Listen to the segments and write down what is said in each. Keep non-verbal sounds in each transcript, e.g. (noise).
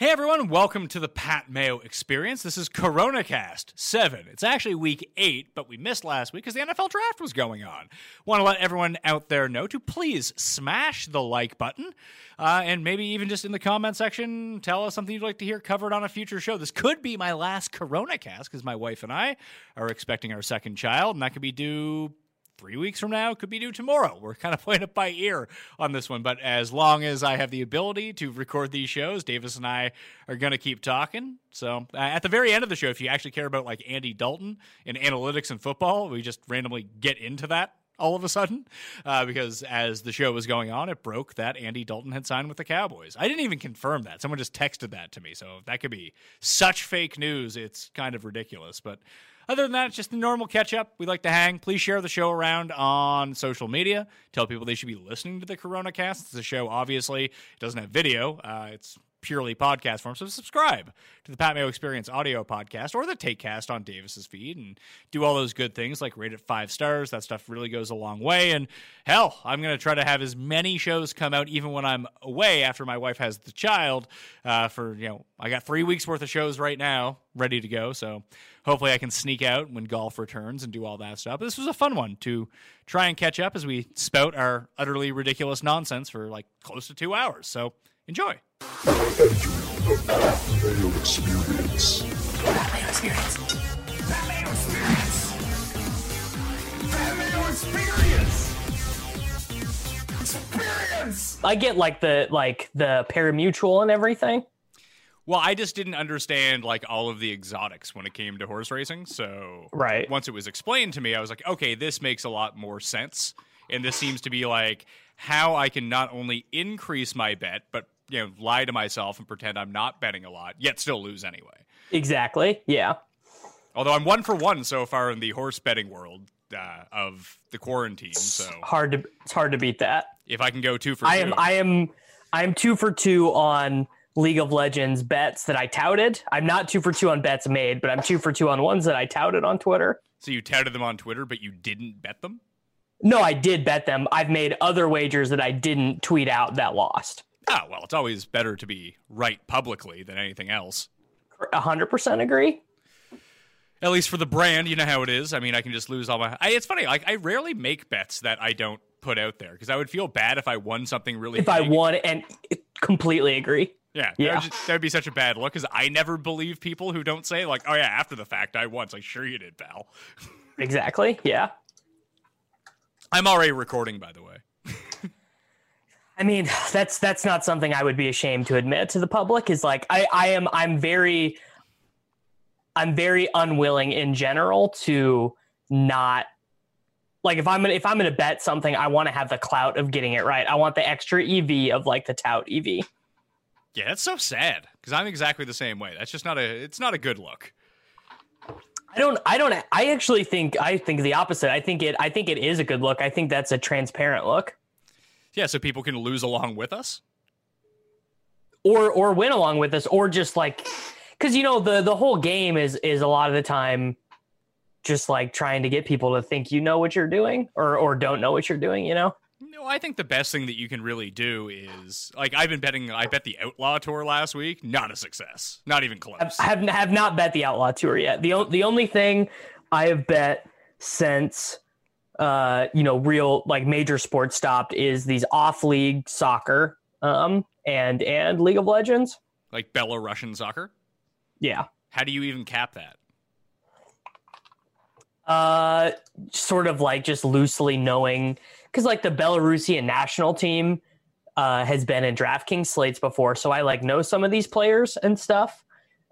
Hey everyone, welcome to the Pat Mayo Experience. This is CoronaCast 7. It's actually week 8, but we missed last week because the NFL draft was going on. Want to let everyone out there know to please smash the like button uh, and maybe even just in the comment section tell us something you'd like to hear covered on a future show. This could be my last CoronaCast because my wife and I are expecting our second child, and that could be due three weeks from now, could be due tomorrow. We're kind of (laughs) playing it by ear on this one, but as long as I have the ability to record these shows, Davis and I are going to keep talking. So uh, at the very end of the show, if you actually care about like Andy Dalton and analytics and football, we just randomly get into that all of a sudden uh, because as the show was going on, it broke that Andy Dalton had signed with the Cowboys. I didn't even confirm that. Someone just texted that to me. So that could be such fake news. It's kind of ridiculous. But other than that, it's just the normal catch up. We like to hang. Please share the show around on social media. Tell people they should be listening to the Corona Cast. It's a show, obviously, it doesn't have video. Uh, it's purely podcast form. So subscribe to the Pat Mayo Experience audio podcast or the Takecast on Davis's feed and do all those good things like rate it five stars. That stuff really goes a long way. And hell, I'm going to try to have as many shows come out even when I'm away after my wife has the child. Uh, for you know, I got three weeks worth of shows right now ready to go. So hopefully I can sneak out when golf returns and do all that stuff. But this was a fun one to try and catch up as we spout our utterly ridiculous nonsense for like close to two hours. So enjoy. Mayo Experience. Batman Experience. Batman Experience. Batman Experience. Experience. I get like the like the parimutuel and everything. Well, I just didn't understand like all of the exotics when it came to horse racing. So Right. once it was explained to me, I was like, okay, this makes a lot more sense. And this seems to be like how I can not only increase my bet, but you know, lie to myself and pretend I'm not betting a lot, yet still lose anyway. Exactly. Yeah. Although I'm one for one so far in the horse betting world uh, of the quarantine. So Hard to it's hard to beat that. if I can go two for I two, am I am I am two for two on League of Legends bets that I touted. I'm not two for two on bets made, but I'm two for two on ones that I touted on Twitter. so you touted them on Twitter, but you didn't bet them. No, I did bet them. I've made other wagers that I didn't tweet out that lost. Oh, well, it's always better to be right publicly than anything else. A hundred percent agree. At least for the brand, you know how it is. I mean, I can just lose all my. I, it's funny. Like I rarely make bets that I don't put out there because I would feel bad if I won something really. If I won and completely agree. yeah, Yeah. That, would just, that would be such a bad look because I never believe people who don't say like, "Oh yeah, after the fact, I won." It's like, sure you did, pal. (laughs) Exactly. Yeah. I'm already recording, by the way. I mean, that's that's not something I would be ashamed to admit to the public. Is like I I am I'm very I'm very unwilling in general to not like if I'm gonna if I'm gonna bet something, I want to have the clout of getting it right. I want the extra EV of like the tout EV. Yeah, that's so sad because I'm exactly the same way. That's just not a. It's not a good look. I don't I don't I actually think I think the opposite. I think it I think it is a good look. I think that's a transparent look. Yeah, so people can lose along with us. or or win along with us or just like because you know the the whole game is is a lot of the time just like trying to get people to think you know what you're doing or or don't know what you're doing you know I think the best thing that you can really do is like I've been betting. I bet the Outlaw Tour last week. Not a success. Not even close. I have have not bet the outlaw tour yet the the only thing i have bet since uh you know real like major sports stopped is these off league soccer um and and league of legends like Belarusian soccer. yeah How do you even cap that? Uh, sort of like just loosely knowing, because like the Belarusian national team uh, has been in DraftKings slates before, so I like know some of these players and stuff,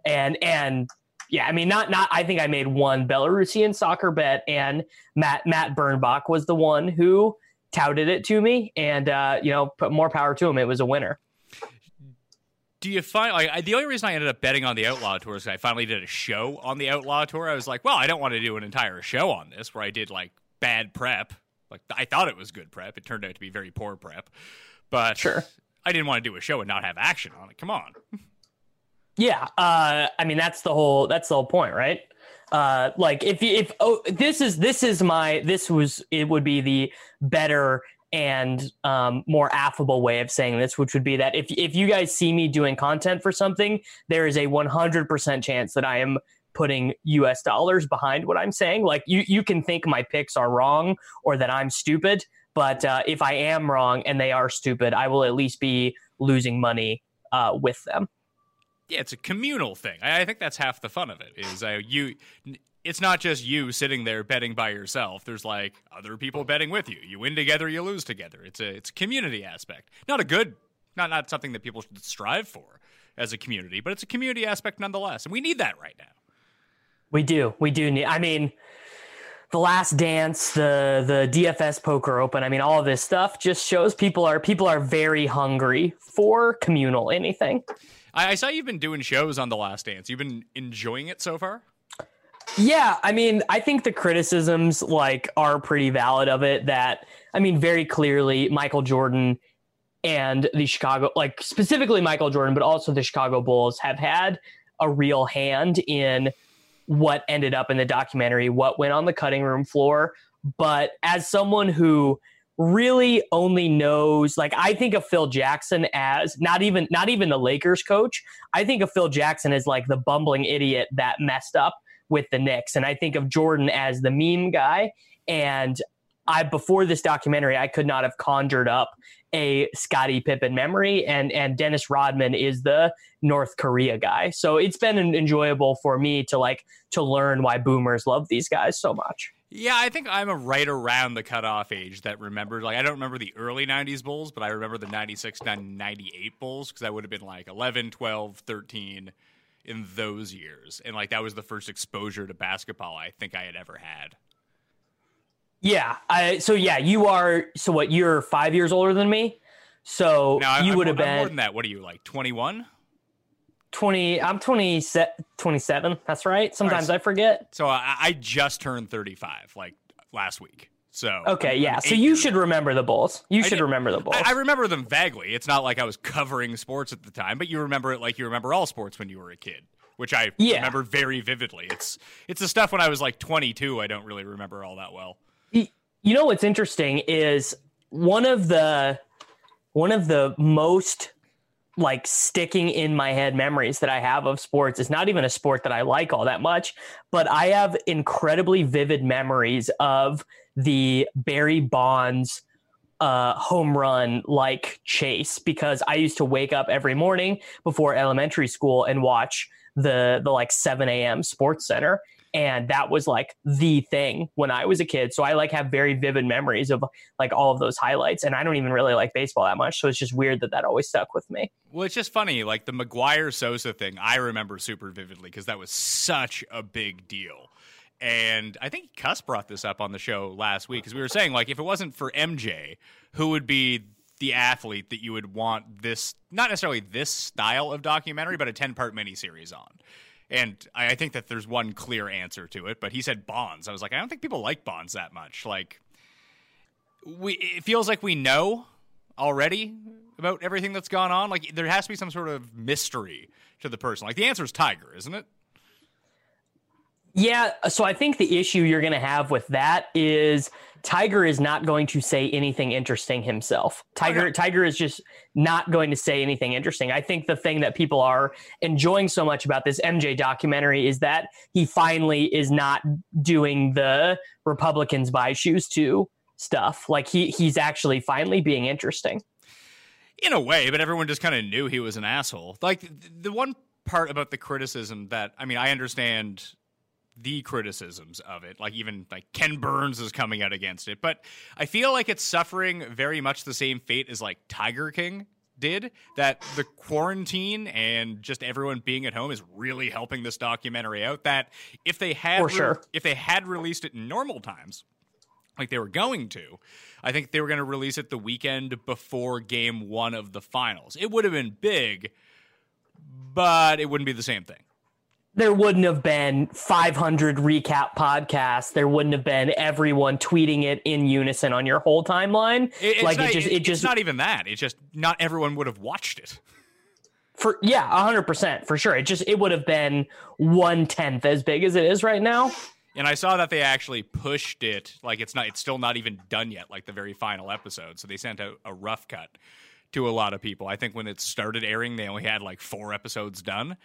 and and yeah, I mean not not I think I made one Belarusian soccer bet, and Matt Matt Bernbach was the one who touted it to me, and uh, you know, put more power to him. It was a winner do you find like I, the only reason I ended up betting on the Outlaw Tour is I finally did a show on the Outlaw Tour. I was like, well, I don't want to do an entire show on this where I did like bad prep. Like I thought it was good prep. It turned out to be very poor prep. But sure. I didn't want to do a show and not have action on it. Come on. Yeah, uh, I mean that's the whole that's the whole point, right? Uh, like if if oh this is this is my this was it would be the better and um, more affable way of saying this, which would be that if if you guys see me doing content for something, there is a 100% chance that I am putting US dollars behind what I'm saying. Like you you can think my picks are wrong or that I'm stupid, but uh, if I am wrong and they are stupid, I will at least be losing money uh, with them. Yeah, it's a communal thing. I, think that's half the fun of it. Is uh, you it's not just you sitting there betting by yourself. There's like other people betting with you. You win together, you lose together. It's a it's a community aspect. Not a good, not not something that people should strive for as a community, but it's a community aspect nonetheless, and we need that right now. We do. We do need. I mean, the Last Dance, the the DFS Poker Open. I mean, all of this stuff just shows people are people are very hungry for communal anything. I, I saw you've been doing shows on the Last Dance. You've been enjoying it so far. Yeah, I mean, I think the criticisms like are pretty valid of it that I mean, very clearly Michael Jordan and the Chicago like specifically Michael Jordan, but also the Chicago Bulls have had a real hand in what ended up in the documentary, what went on the cutting room floor. But as someone who really only knows like I think of Phil Jackson as not even not even the Lakers coach. I think of Phil Jackson as like the bumbling idiot that messed up with the Knicks. And I think of Jordan as the meme guy. And I before this documentary, I could not have conjured up a Scottie Pippen memory, and and Dennis Rodman is the North Korea guy. So it's been enjoyable for me to like to learn why boomers love these guys so much. Yeah, I think I'm a right around the cutoff age that remembers. Like, I don't remember the early 90s Bulls, but I remember the 96, 98 Bulls because I would have been like 11, 12, 13 in those years. And like that was the first exposure to basketball I think I had ever had. Yeah. I, so yeah, you are so what you're 5 years older than me. So now, you would have been more than that. What are you like 21? 20 I'm 20, 27. That's right. Sometimes right, I forget. So I, I just turned 35 like last week. So okay, I'm, yeah. I'm so you should remember the Bulls. You should remember the Bulls. I, I, remember them vaguely. It's not like I was covering sports at the time, but you remember it like you remember all sports when you were a kid, which I yeah. remember very vividly. It's it's the stuff when I was like 22. I don't really remember all that well. You know what's interesting is one of the one of the most like sticking in my head memories that I have of sports is not even a sport that I like all that much, but I have incredibly vivid memories of the Barry Bonds uh, home run like chase because I used to wake up every morning before elementary school and watch the the like 7 a.m. sports center and that was like the thing when I was a kid. So I like have very vivid memories of like all of those highlights, and I don't even really like baseball that much. So it's just weird that that always stuck with me. Well, it's just funny, like the McGwire Sosa thing. I remember super vividly because that was such a big deal. And I think Cuss brought this up on the show last week because we were saying like if it wasn't for MJ, who would be the athlete that you would want this not necessarily this style of documentary, but a ten part miniseries on. And I, I think that there's one clear answer to it, but he said Bonds. I was like, I don't think people like Bonds that much. Like we it feels like we know already about everything that's gone on. Like there has to be some sort of mystery to the person. Like the answer is Tiger, isn't it? Yeah, so I think the issue you're going to have with that is Tiger is not going to say anything interesting himself. Tiger okay. Tiger is just not going to say anything interesting. I think the thing that people are enjoying so much about this MJ documentary is that he finally is not doing the Republicans buy shoes too stuff. Like he he's actually finally being interesting. In a way, but everyone just kind of knew he was an asshole. Like the one part about the criticism that I mean, I understand the criticisms of it. Like even like Ken Burns is coming out against it, but I feel like it's suffering very much the same fate as like Tiger King did. That the quarantine and just everyone being at home is really helping this documentary out. That if they had For re- sure. if they had released it in normal times, like they were going to, I think they were going to release it the weekend before game one of the finals. It would have been big, but it wouldn't be the same thing. There wouldn't have been 500 recap podcasts. There wouldn't have been everyone tweeting it in unison on your whole timeline. It- it's like not, it just, it- it just it's not even that. It's just not everyone would have watched it. for yeah, 100 percent for sure. It just it would have been one tenth as big as it is right now. And I saw that they actually pushed it. Like it's not. It's still not even done yet. Like the very final episode. So they sent out a rough cut to a lot of people. I think when it started airing, they only had like four episodes done.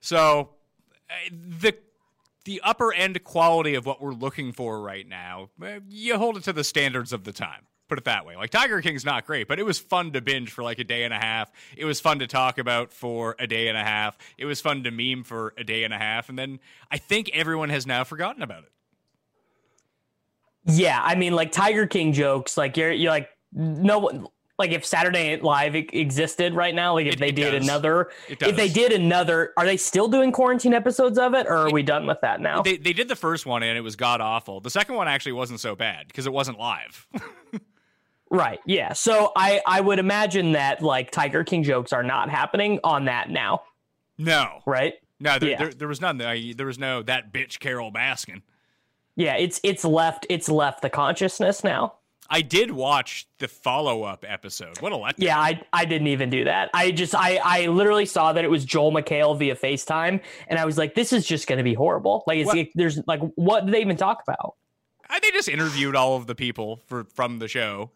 So the the upper end quality of what we're looking for right now, uh, you hold it to the standards of the time. Put it that way. Like Tiger King's not great, but it was fun to binge for like a day and a half. It was fun to talk about for a day and a half. It was fun to meme for a day and a half, and then I think everyone has now forgotten about it. Yeah, I mean, like Tiger King jokes, like you're you're like no one. Like if Saturday Night Live existed right now, like if It- they it did does. another, if they did another, are they still doing quarantine episodes of it, or are we done with that now? They they did the first one and it was god awful. The second one actually wasn't so bad because it wasn't live. (laughs) Right. Yeah. So I I would imagine that like Tiger King jokes are not happening on that now, no, right? no, there, Yeah. there, there was none. There, there was no that bitch Carole Baskin. Yeah, it's it's left it's left the consciousness now. I did watch the follow up episode. What a letdown! Yeah, I I didn't even do that. I just I I literally saw that it was Joel McHale via FaceTime, and I was like, this is just going to be horrible. Like, it's there's like, what did they even talk about? I, they just interviewed all of the people for from the show.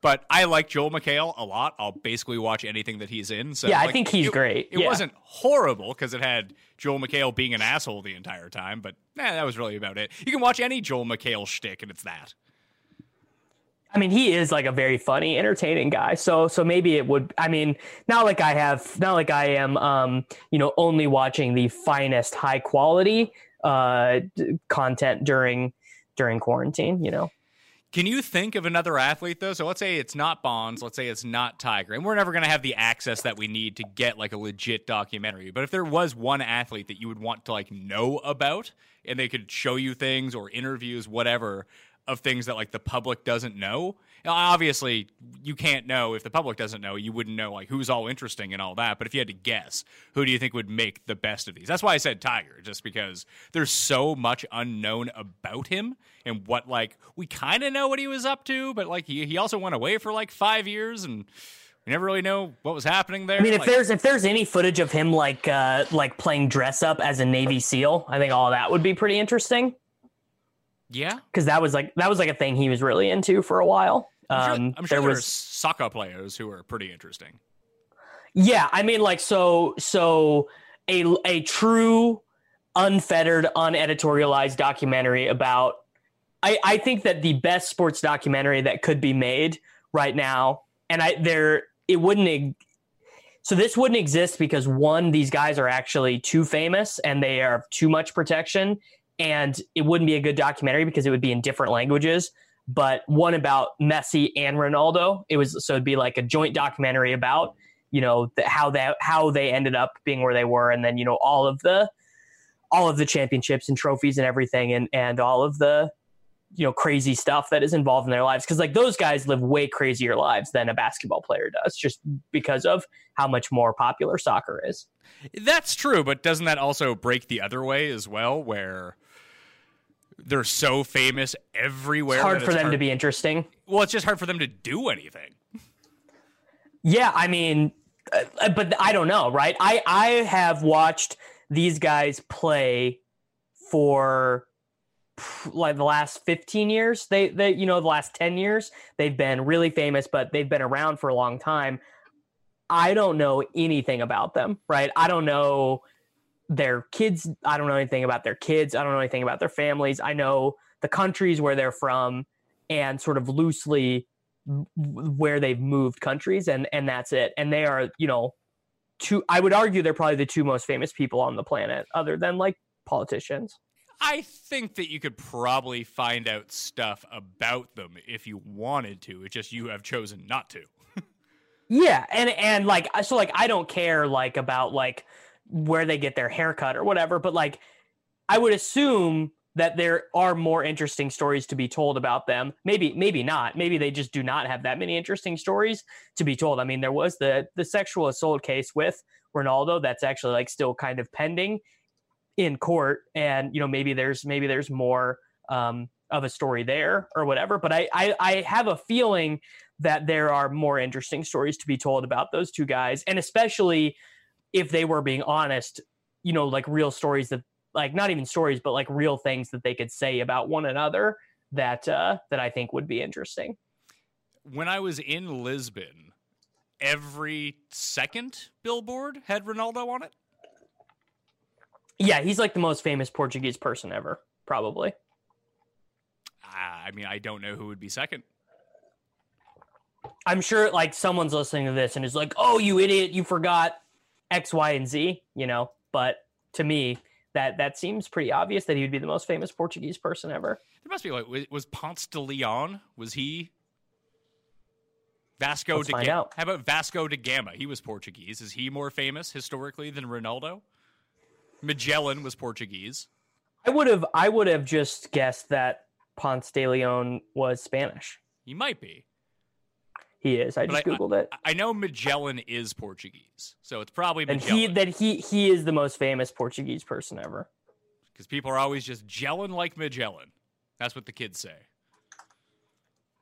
But I like Joel McHale a lot. I'll basically watch anything that he's in. So Yeah, I think he's it- great. It Yeah. wasn't horrible because it had Joel McHale being an asshole the entire time. But eh, that was really about it. You can watch any Joel McHale shtick, and it's that. I mean, he is like a very funny, entertaining guy. So so maybe it would. I mean, not like I have, not like I am, um, you know, only watching the finest, high quality uh content during during quarantine. You know. Can you think of another athlete though? So let's say it's not Bonds, let's say it's not Tiger, and we're never going to have the access that we need to get like a legit documentary. But if there was one athlete that you would want to like know about, and they could show you things or interviews, whatever, of things that like the public doesn't know. Now, obviously, you can't know if the public doesn't know. You wouldn't know like who's all interesting and all that. But if you had to guess, who do you think would make the best of these? That's why I said Tiger, just because there's so much unknown about him and what like we kind of know what he was up to, but like he he also went away for like five years and. We never really know what was happening there. I mean, if Like, there's if there's any footage of him like uh like playing dress up as a Navy SEAL, I think all that would be pretty interesting yeah, because that was like that was like a thing he was really into for a while. I'm sure, Um, I'm sure there there was soccer players who are pretty interesting. Yeah, I mean, like so, so a a true, unfettered, uneditorialized documentary about. I I think that the best sports documentary that could be made right now, and I there it wouldn't. So this wouldn't exist because one, these guys are actually too famous and they are too much protection, and it wouldn't be a good documentary because it would be in different languages. But one about Messi and Ronaldo, it was so it'd be like a joint documentary about you know the, how that how they ended up being where they were and then you know all of the all of the championships and trophies and everything and and all of the you know crazy stuff that is involved in their lives because like those guys live way crazier lives than a basketball player does just because of how much more popular soccer is That's true, but doesn't that also break the other way as well, where they're so famous everywhere? it's hard that for them to be interesting Well, it's just hard for them to do anything. Yeah, I mean, uh, but I don't know, right? I I have watched these guys play for like the last 15 years. They they you know the last 10 years they've been really famous, but they've been around for a long time. I don't know anything about them, right? I don't know their kids. I don't know anything about their kids. I don't know anything about their families. I know the countries where they're from and sort of loosely where they've moved countries and and that's it and they are you know two. I would argue they're probably the two most famous people on the planet, other than like politicians. I think that you could probably find out stuff about them if you wanted to. It's just you have chosen not to. (laughs) Yeah, and and like so like I don't care like about like where they get their haircut or whatever, but like I would assume that there are more interesting stories to be told about them. Maybe maybe not. Maybe they just do not have that many interesting stories to be told. I mean, there was the the sexual assault case with Ronaldo that's actually like still kind of pending in court and you know maybe there's maybe there's more um of a story there or whatever, but I I, I have a feeling that there are more interesting stories to be told about those two guys and especially if they were being honest, you know, like real stories that like not even stories, but like real things that they could say about one another that uh, that I think would be interesting. When I was in Lisbon, every second billboard had Ronaldo on it. Yeah, he's like the most famous Portuguese person ever, probably. Uh, I mean, I don't know who would be second. I'm sure like someone's listening to this and is like, "Oh, you idiot, you forgot X, Y, and Z," you know. But to me, that that seems pretty obvious that he would be the most famous Portuguese person ever. There must be like was, Ponce de Leon? Was he Vasco Let's find Gama? out. How about Vasco da Gama? He was Portuguese. Is he more famous historically than Ronaldo? Magellan was Portuguese. I would have I would have just guessed that Ponce de Leon was Spanish. He might be. He is. I But just I- googled it. I know Magellan is Portuguese, so it's probably And he that he he is the most famous Portuguese person ever. because people are always just gelling like Magellan. That's what the kids say.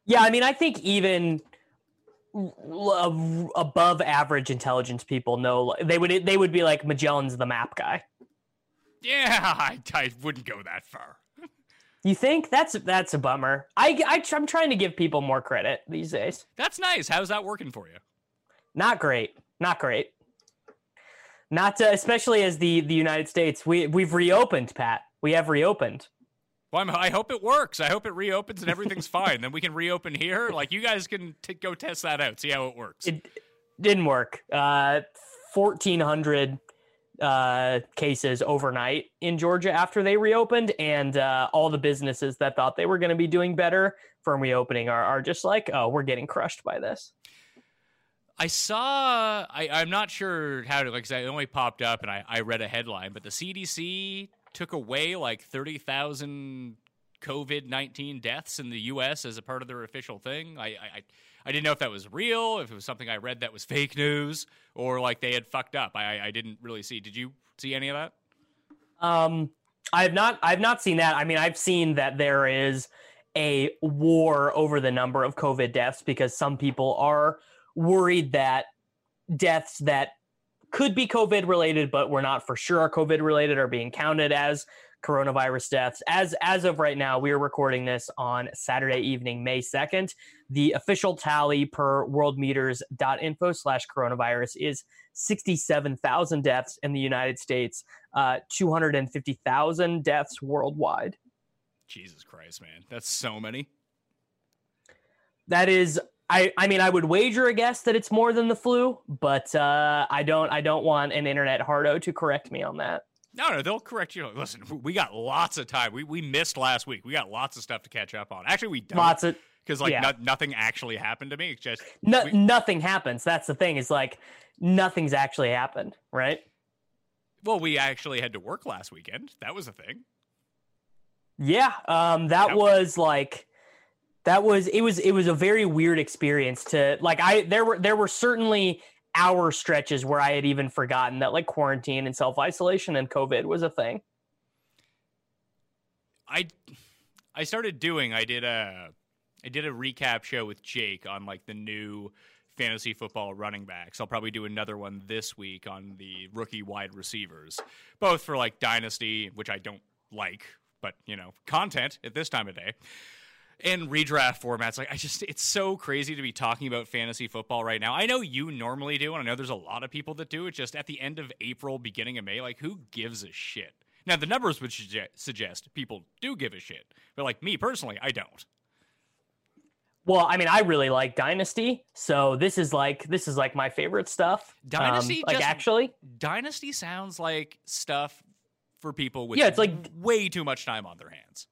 Yeah, I mean, I think even above average intelligence people know they would they would be like Magellan's the map guy. Yeah, (laughs) I, I wouldn't go that far. You think that's that's a bummer? I, I I'm trying to give people more credit these days. That's nice. How's that working for you? Not great. Not great. Not to, especially as the the United States we we've reopened. Pat, we have reopened. Well, I'm, I hope it works. I hope it reopens and everything's (laughs) fine. Then we can reopen here. Like you guys can t- go test that out, see how it works. It didn't work. Uh, fourteen hundred uh, cases overnight in Georgia after they reopened, and uh, all the businesses that thought they were going to be doing better from reopening are, are just like, oh, we're getting crushed by this. I saw. I, I'm not sure how to. Like, 'cause I only popped up and I, I read a headline, but the CDC took away like thirty thousand COVID nineteen deaths in the U.S. as a part of their official thing. I, I I- didn't know if that was real, if it was something I read that was (laughs) fake news, or like they had fucked up. I I didn't really see. Did you see any of that? Um, I've not I've not seen that. I mean, I've seen that there is a war over the number of COVID deaths because some people are worried that deaths that could be COVID related, but we're not for sure are COVID related, are being counted as coronavirus deaths. As as of right now, we are recording this on Saturday evening, May second. The official tally per worldometers.info slash coronavirus is 67,000 deaths in the United States, uh, 250,000 deaths worldwide. Jesus Christ, man, that's so many. That is, I, I mean, I would wager a guess that it's more than the flu, but uh, I don't, I don't want an internet hardo to correct me on that. No, no, they'll correct you. Listen, we got lots of time. We we missed last week. We got lots of stuff to catch up on. Actually, we don't. Lots of because like yeah. no, nothing actually happened to me. It's just no, we- nothing happens. That's the thing. Is like nothing's actually happened, right? well, we actually had to work last weekend. That was a thing. Yeah, um, that Yep. was like that was it was it was a very weird experience to like I there were there were certainly hour stretches where I had even forgotten that like quarantine and self isolation and COVID was a thing. I I started doing. I did a I did a recap show with Jake on like the new fantasy football running backs. I'll probably do another one this week on the rookie wide receivers, both for like dynasty, which I don't like, but you know, content at this time of day. And redraft formats, like I just, it's so crazy to be talking about fantasy football right now. I know you normally do, and I know there's a lot of people that do. It's just at the end of April, beginning of May, like who gives a shit? Now the numbers would suggest, suggest people do give a shit, but like me personally, I don't. Well, I mean, I really like Dynasty, so this is like this is like my favorite stuff. Dynasty, um, like just- actually, Dynasty sounds like stuff for people with Yeah, it's like- way too much time on their hands.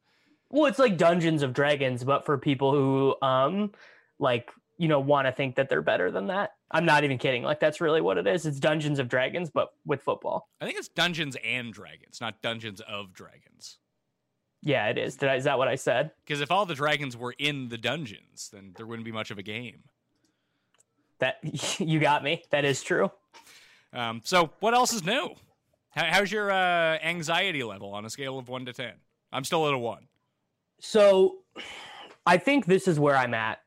Well, it's like Dungeons of Dragons, but for people who um like you know want to think that they're better than that. I'm not even kidding. Like that's really what it is. It's Dungeons of Dragons, but with football. I think it's Dungeons and Dragons, not Dungeons of Dragons. Yeah, it is. Did I, is that what I said? Because if all the dragons were in the dungeons, then there wouldn't be much of a game. That (laughs) you got me. That is true. Um, so, what else is new? How, how's your uh, anxiety level on a scale of one to ten? I'm still at a one. So I think this is where I'm at.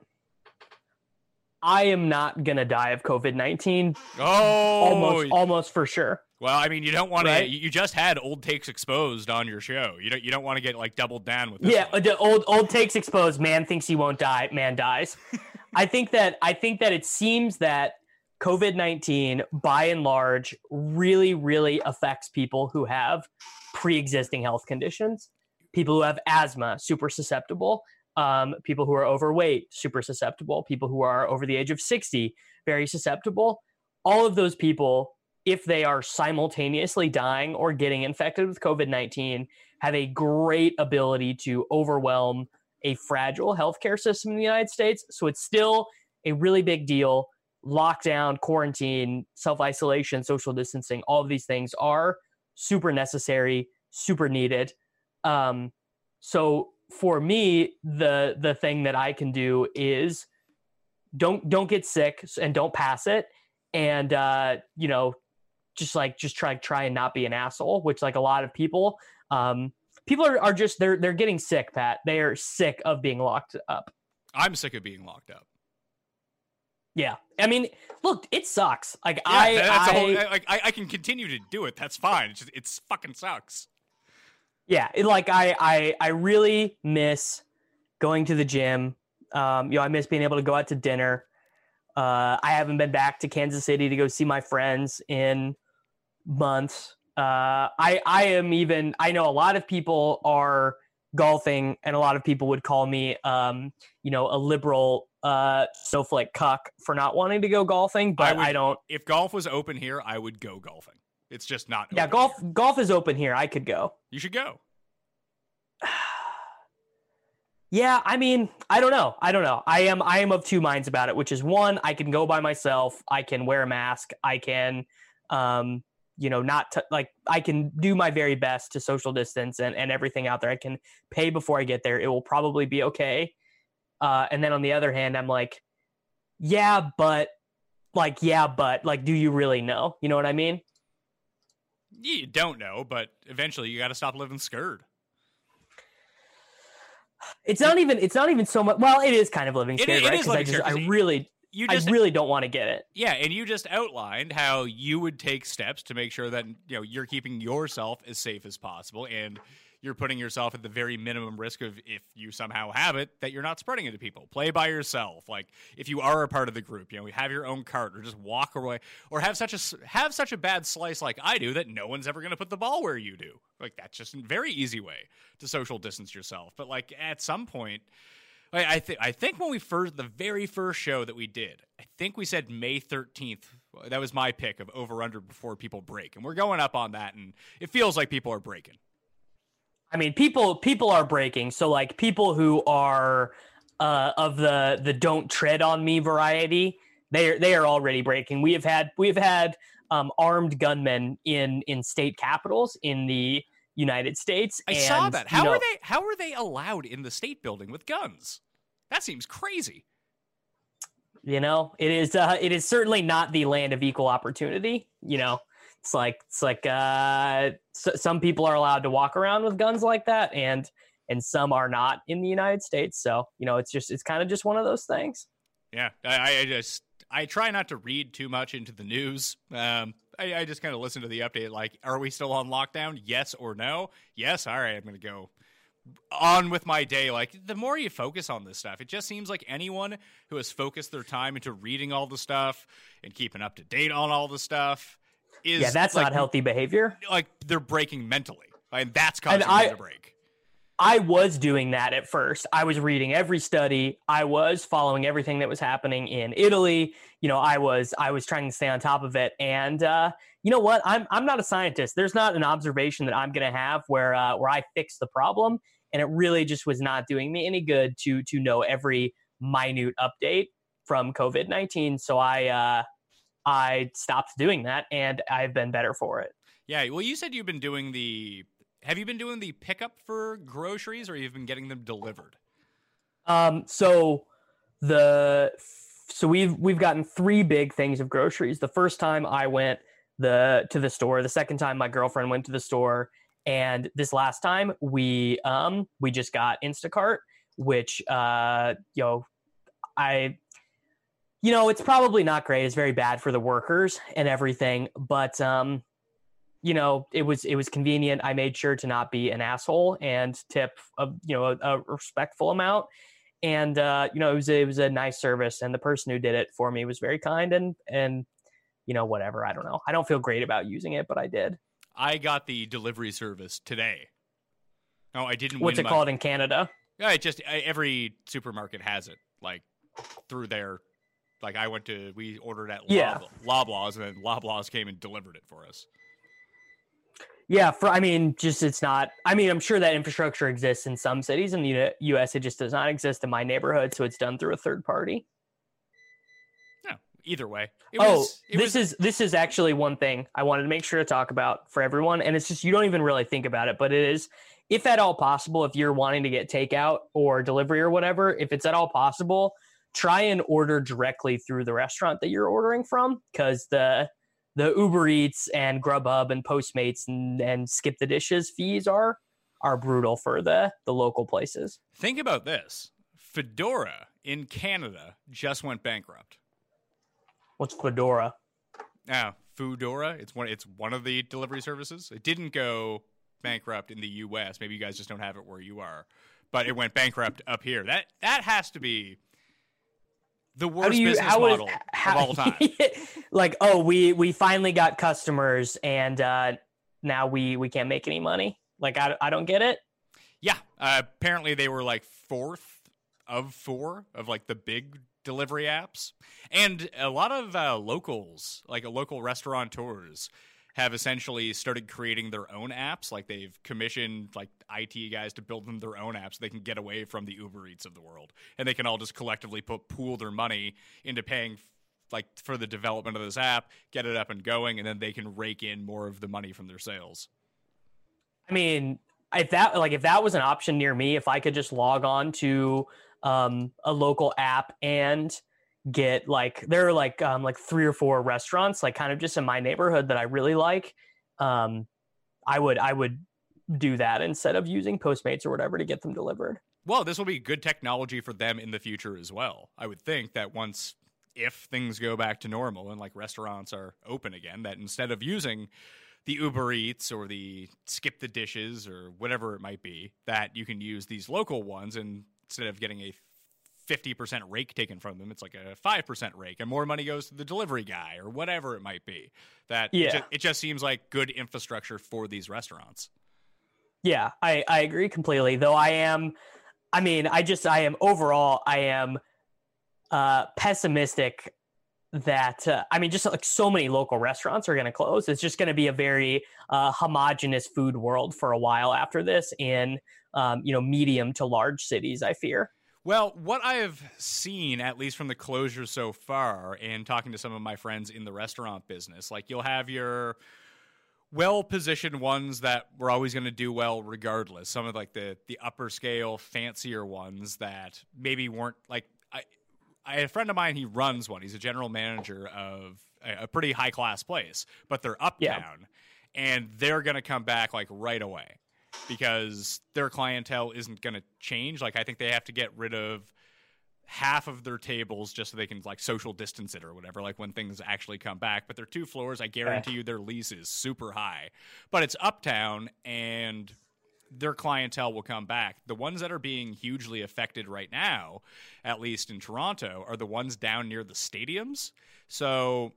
I am not gonna die of COVID nineteen, Oh, almost almost for sure. well, I mean, you don't want Right? to. You just had old takes exposed on your show. You don't. You don't want to get like doubled down with this. Yeah, one. old old takes exposed. Man thinks he won't die. Man dies. (laughs) I think that I think that it seems that COVID nineteen, by and large, really really affects people who have pre existing health conditions. People who have asthma, super susceptible. Um, people who are overweight, super susceptible. People who are over the age of sixty, very susceptible. All of those people, if they are simultaneously dying or getting infected with COVID nineteen, have a great ability to overwhelm a fragile healthcare system in the United States. So it's still a really big deal. Lockdown, quarantine, self isolation, social distancing, all of these things are super necessary, super needed. Um, so for me, the the thing that I can do is don't don't get sick and don't pass it, and uh, you know, just like just try try and not be an asshole, which like a lot of people um, people are, are just they're they're getting sick pat they are sick of being locked up I'm sick of being locked up. yeah i mean look it sucks like Yeah, i that's I, whole, like I, I can continue to do it. That's fine. It's just it's fucking sucks. Yeah it, like I, I i really miss going to the gym. Um you know i miss being able to go out to dinner. Uh i haven't been back to kansas city to go see my friends in months. Uh i i am even i know a lot of people are golfing and a lot of people would call me um you know a liberal uh snowflake cuck for not wanting to go golfing but would- i don't If golf was open here, I would go golfing. It's just not. yeah golf here. golf is open here i could go You should go. (sighs) Yeah, I mean, I don't know. I don't know. I am I am of two minds about it, which is one, I can go by myself, I can wear a mask, I can um you know, not t- like I can do my very best to social distance and, and everything out there. I can pay before I get there. It will probably be okay. Uh, and then on the other hand, I'm like, yeah, but like, yeah, but like, do you really know? You know what I mean? You don't know, but eventually you got to stop living scared. It's not even, it's not even so much. Well, it is kind of living It- scared, it right? is 'Cause I just, scared, I you- really, You I just really don't want to get it. yeah, and you just outlined how you would take steps to make sure that you know you're keeping yourself as safe as possible, and you're putting yourself at the very minimum risk of if you somehow have it that you're not spreading it to people. Play by yourself. Like if you are a part of the group, you know, have your own cart or just walk away, or have such a have such a bad slice like I do that no one's ever going to put the ball where you do. Like that's just a very easy way to social distance yourself. But like at some point. I, I think when we first the very first show that we did, I think we said May thirteenth. That was my pick of over under before people break, and we're going up on that, and it feels like people are breaking. I mean, people people are breaking. So like people who are uh, of the the don't tread on me variety, they are they are already breaking. We have had we have had um, armed gunmen in in state capitals in the United States. I saw and, that. you How know, are they? How are they allowed in the state building with guns? That seems crazy. You know, it is uh, it is certainly not the land of equal opportunity. You know, it's like it's like uh, some people are allowed to walk around with guns like that, and and some are not in the United States. So you know, it's just it's kind of just one of those things. Yeah, I, I just I try not to read too much into the news. Um, I, I just kind of listen to the update. Like, are we still on lockdown? Yes or no? Yes. All right, I'm going to go on with my day. Like, the more you focus on this stuff, it just seems like anyone who has focused their time into reading all the stuff and keeping up to date on all the stuff is Yeah, that's like, not healthy behavior. Like they're breaking mentally, and that's causing I- them to break. I was doing that at first. I was reading every study. I was following everything that was happening in Italy. You know, I was I was trying to stay on top of it. And uh, you know what? I'm I'm not a scientist. There's not an observation that I'm going to have where uh, where I fix the problem. And it really just was not doing me any good to to know every minute update from COVID nineteen. So I uh, I stopped doing that, and I've been better for it. Yeah, well, you said you've been doing the. Have you been doing the pickup for groceries, or you've been getting them delivered? Um, so the so we've we've gotten three big things of groceries. The first time I went the to the store, the second time my girlfriend went to the store, and this last time we um we just got Instacart, which uh you know I you know it's probably not great. It's very bad for the workers and everything, but um you know, it was it was convenient. I made sure to not be an asshole and tip a you know a, a respectful amount. And uh, you know, it was it was a nice service, and the person who did it for me was very kind and and you know whatever. I don't know. I don't feel great about using it, but I did. I got the delivery service today. No, I didn't. What's it my... called in Canada? Yeah, it just every supermarket has it, like through their. Like I went to, we ordered at yeah. Loblaws, and then Loblaws came and delivered it for us. Yeah, for I mean, just it's not. I mean, I'm sure that infrastructure exists in some cities in the U.S. It just does not exist in my neighborhood, so it's done through a third party. No, either way. Oh, was, this was... is this is actually one thing I wanted to make sure to talk about for everyone, and it's just you don't even really think about it, but it is, if at all possible, if you're wanting to get takeout or delivery or whatever, if it's at all possible, try and order directly through the restaurant that you're ordering from, because the the Uber Eats and Grubhub and Postmates and, and Skip the Dishes fees are are brutal for the the local places. Think about this: Foodora in Canada just went bankrupt. What's Foodora? Now, ah, Foodora, it's one it's one of the delivery services. It didn't go bankrupt in the US. Maybe you guys just don't have it where you are. But it went bankrupt up here. That that has to be the worst you, business model is, how, of all (laughs) time. like, oh, we we finally got customers, and uh, now we we can't make any money. Like, I I don't get it. Yeah, uh, apparently they were like fourth of four of like the big delivery apps, and a lot of uh, locals, like a local restaurateurs, have essentially started creating their own apps. Like they've commissioned like IT guys to build them their own apps. So they can get away from the Uber Eats of the world, and they can all just collectively put pool their money into paying like for the development of this app, get it up and going, and then they can rake in more of the money from their sales. I mean, if that like if that was an option near me, if I could just log on to um, a local app and get like there are like um like three or four restaurants like kind of just in my neighborhood that I really like. Um I would I would do that instead of using Postmates or whatever to get them delivered. Well, this will be good technology for them in the future as well. I would think that once if things go back to normal and like restaurants are open again that instead of using the Uber Eats or the skip the dishes or whatever it might be, that you can use these local ones and instead of getting a 50% rake taken from them. It's like a 5% rake, and more money goes to the delivery guy or whatever it might be. That yeah. it, just, it just seems like good infrastructure for these restaurants. Yeah, I, I agree completely. Though I am, I mean, I just, I am overall, I am uh, pessimistic that, uh, I mean, just like so many local restaurants are going to close. It's just going to be a very uh, homogenous food world for a while after this in, um, you know, medium to large cities, I fear. Well, what I have seen, at least from the closure so far, and talking to some of my friends in the restaurant business, like you'll have your well positioned ones that were always going to do well regardless. Some of like the the upper scale, fancier ones that maybe weren't like I. I a friend of mine. He runs one. He's a general manager of a, a pretty high class place, but they're uptown, yeah. and they're going to come back like right away because their clientele isn't going to change. Like I think they have to get rid of half of their tables just so they can like social distance it or whatever like when things actually come back. But they're two floors i guarantee you their lease is super high. But it's uptown and their clientele will come back. The ones that are being hugely affected right now at least in toronto are the ones down near the stadiums. So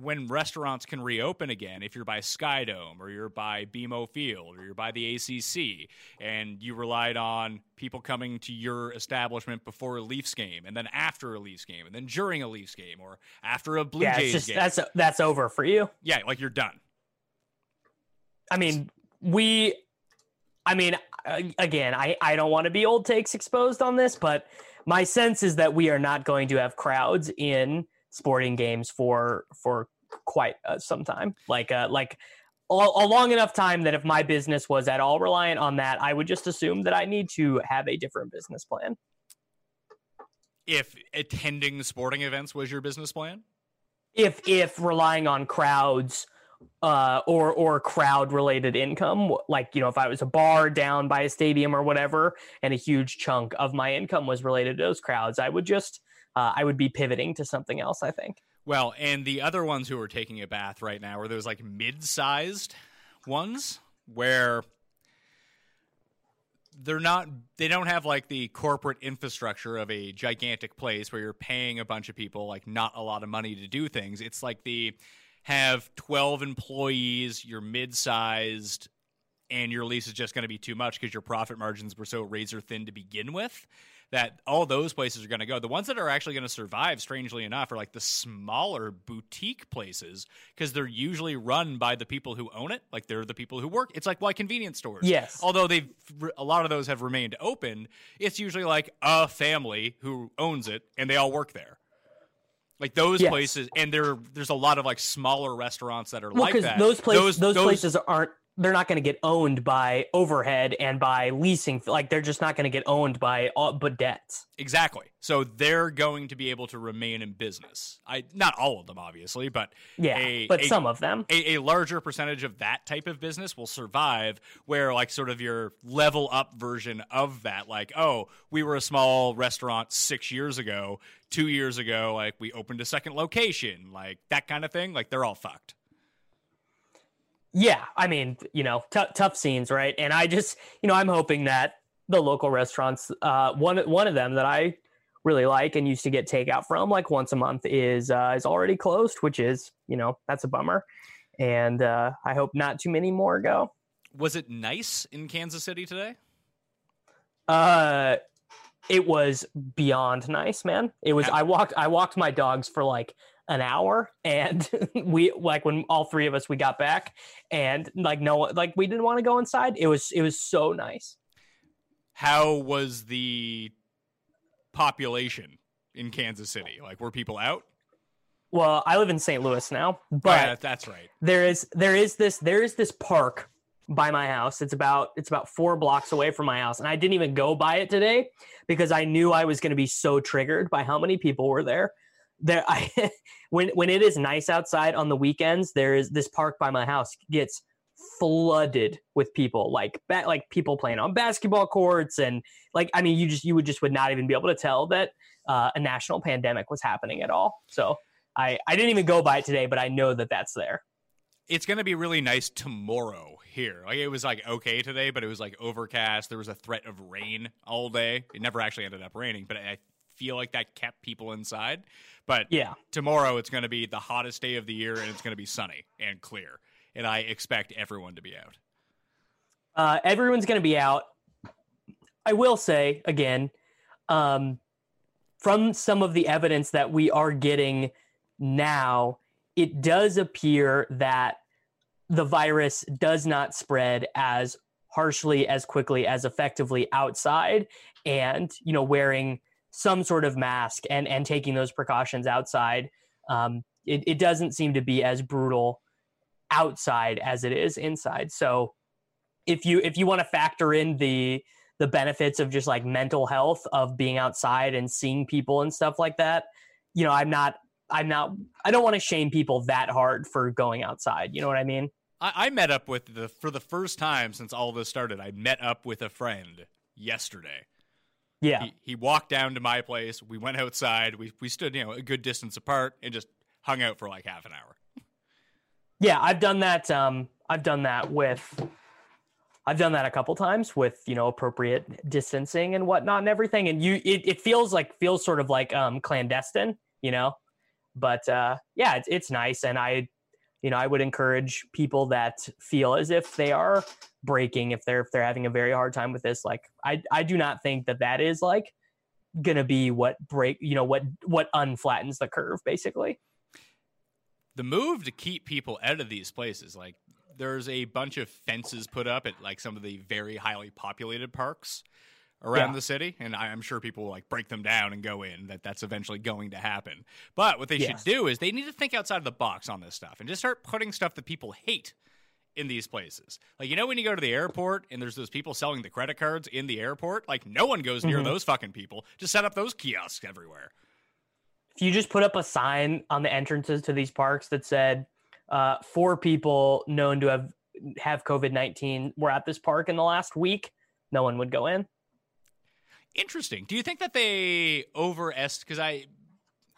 when restaurants can reopen again, if you're by Skydome or you're by BMO Field or you're by the ACC, and you relied on people coming to your establishment before a Leafs game, and then after a Leafs game, and then during a Leafs game, or after a Blue yeah, Jays just game, that's that's over for you. yeah, like you're done. I mean, we, I mean, uh, again, I, I don't want to be old takes exposed on this, but my sense is that we are not going to have crowds in sporting games for for quite uh, some time, like uh, like a, a long enough time that if my business was at all reliant on that, I would just assume that I need to have a different business plan. If attending sporting events was your business plan, If if relying on crowds uh, or or crowd related income. Like you know, if I was a bar down by a stadium or whatever, and a huge chunk of my income was related to those crowds, I would just uh, I would be pivoting to something else. I think. Well, and the other ones who are taking a bath right now are those like mid-sized ones where they're not they don't have like the corporate infrastructure of a gigantic place where you're paying a bunch of people like not a lot of money to do things. It's like the have 12 employees, you're mid-sized and your lease is just going to be too much because your profit margins were so razor thin to begin with that all those places are going to go. The ones that are actually going to survive, strangely enough, are like the smaller boutique places because they're usually run by the people who own it. Like they're the people who work. It's like why convenience stores. Yes. Although they've a lot of those have remained open, it's usually like a family who owns it and they all work there. Like those Yes. places, and there there's a lot of like smaller restaurants that are Well, like that. those places those, places aren't they're not going to get owned by overhead and by leasing. Like they're just not going to get owned by all, but debts. Exactly. So they're going to be able to remain in business. I not all of them, obviously, but Yeah, a, but a- some of them. A, a larger percentage of that type of business will survive. Where like sort of your level up version of that, like oh, we were a small restaurant six years ago, two years ago, like we opened a second location, like that kind of thing. Like they're all fucked. Yeah, I mean, you know, t- tough scenes, right? And I just, you know, I'm hoping that the local restaurants, uh, one one of them that I really like and used to get takeout from like once a month is uh, is already closed, which is, you know, that's a bummer. And uh, I hope not too many more go. Was it nice in Kansas City today? Uh, it was beyond nice, man. It was. I walked. I walked my dogs for like an hour, and (laughs) we like when all three of us we got back, and like no, like we didn't want to go inside. It was. It was so nice. How was the population in Kansas City? Like were people out? Well, I live in St. Louis now, Oh, but yeah, that's right. there is there is this there is this park by my house. It's about it's about four blocks away from my house, and I didn't even go by it today because I knew I was going to be so triggered by how many people were there. There, (laughs) I when when it is nice outside on the weekends, there is this park by my house gets flooded with people like ba- like people playing on basketball courts and like I mean you just you would just would not even be able to tell that uh, a national pandemic was happening at all. So I I didn't even go by it today, but I know that that's there. It's going to be really nice tomorrow here. Like it was like okay today, but it was like overcast. There was a threat of rain all day. It never actually ended up raining, but I feel like that kept people inside. But Yeah. tomorrow it's going to be the hottest day of the year and it's going to be sunny and clear. And I expect everyone to be out. Uh, everyone's going to be out. I will say again, um, from some of the evidence that we are getting now, it does appear that the virus does not spread as harshly, as quickly, as effectively outside. And you know, wearing some sort of mask and and taking those precautions outside, um, it, it doesn't seem to be as brutal outside as it is inside. So if you if you want to factor in the the benefits of just like mental health of being outside and seeing people and stuff like that, you know, I'm not I'm not I don't want to shame people that hard for going outside. You know what I mean? I, I met up with the for the first time since all this started. I met up with a friend yesterday. Yeah. He, he walked down to my place. We went outside. We we stood you know a good distance apart and just hung out for like half an hour. Yeah, I've done that. Um, I've done that with. I've done that a couple times with you know appropriate distancing and whatnot and everything, and you it, it feels like feels sort of like um clandestine, you know, But uh, yeah, it's it's nice, and I, you know, I would encourage people that feel as if they are breaking, if they're if they're having a very hard time with this. Like, I I do not think that that is like gonna be what break, you know, what what unflattens the curve, basically. The move to keep people out of these places, like there's a bunch of fences put up at like some of the very highly populated parks around Yeah. the city and I- i'm sure people will like break them down and go in that that's eventually going to happen but what they Yes. should do is they need to think outside of the box on this stuff and just start putting stuff that people hate in these places like you know when you go to the airport and there's those people selling the credit cards in the airport like no one goes near Mhm. those fucking people just set up those kiosks everywhere if you just put up a sign on the entrances to these parks that said uh, four people known to have have COVID nineteen were at this park in the last week, no one would go in. Interesting. Do you think that they overest? Because I,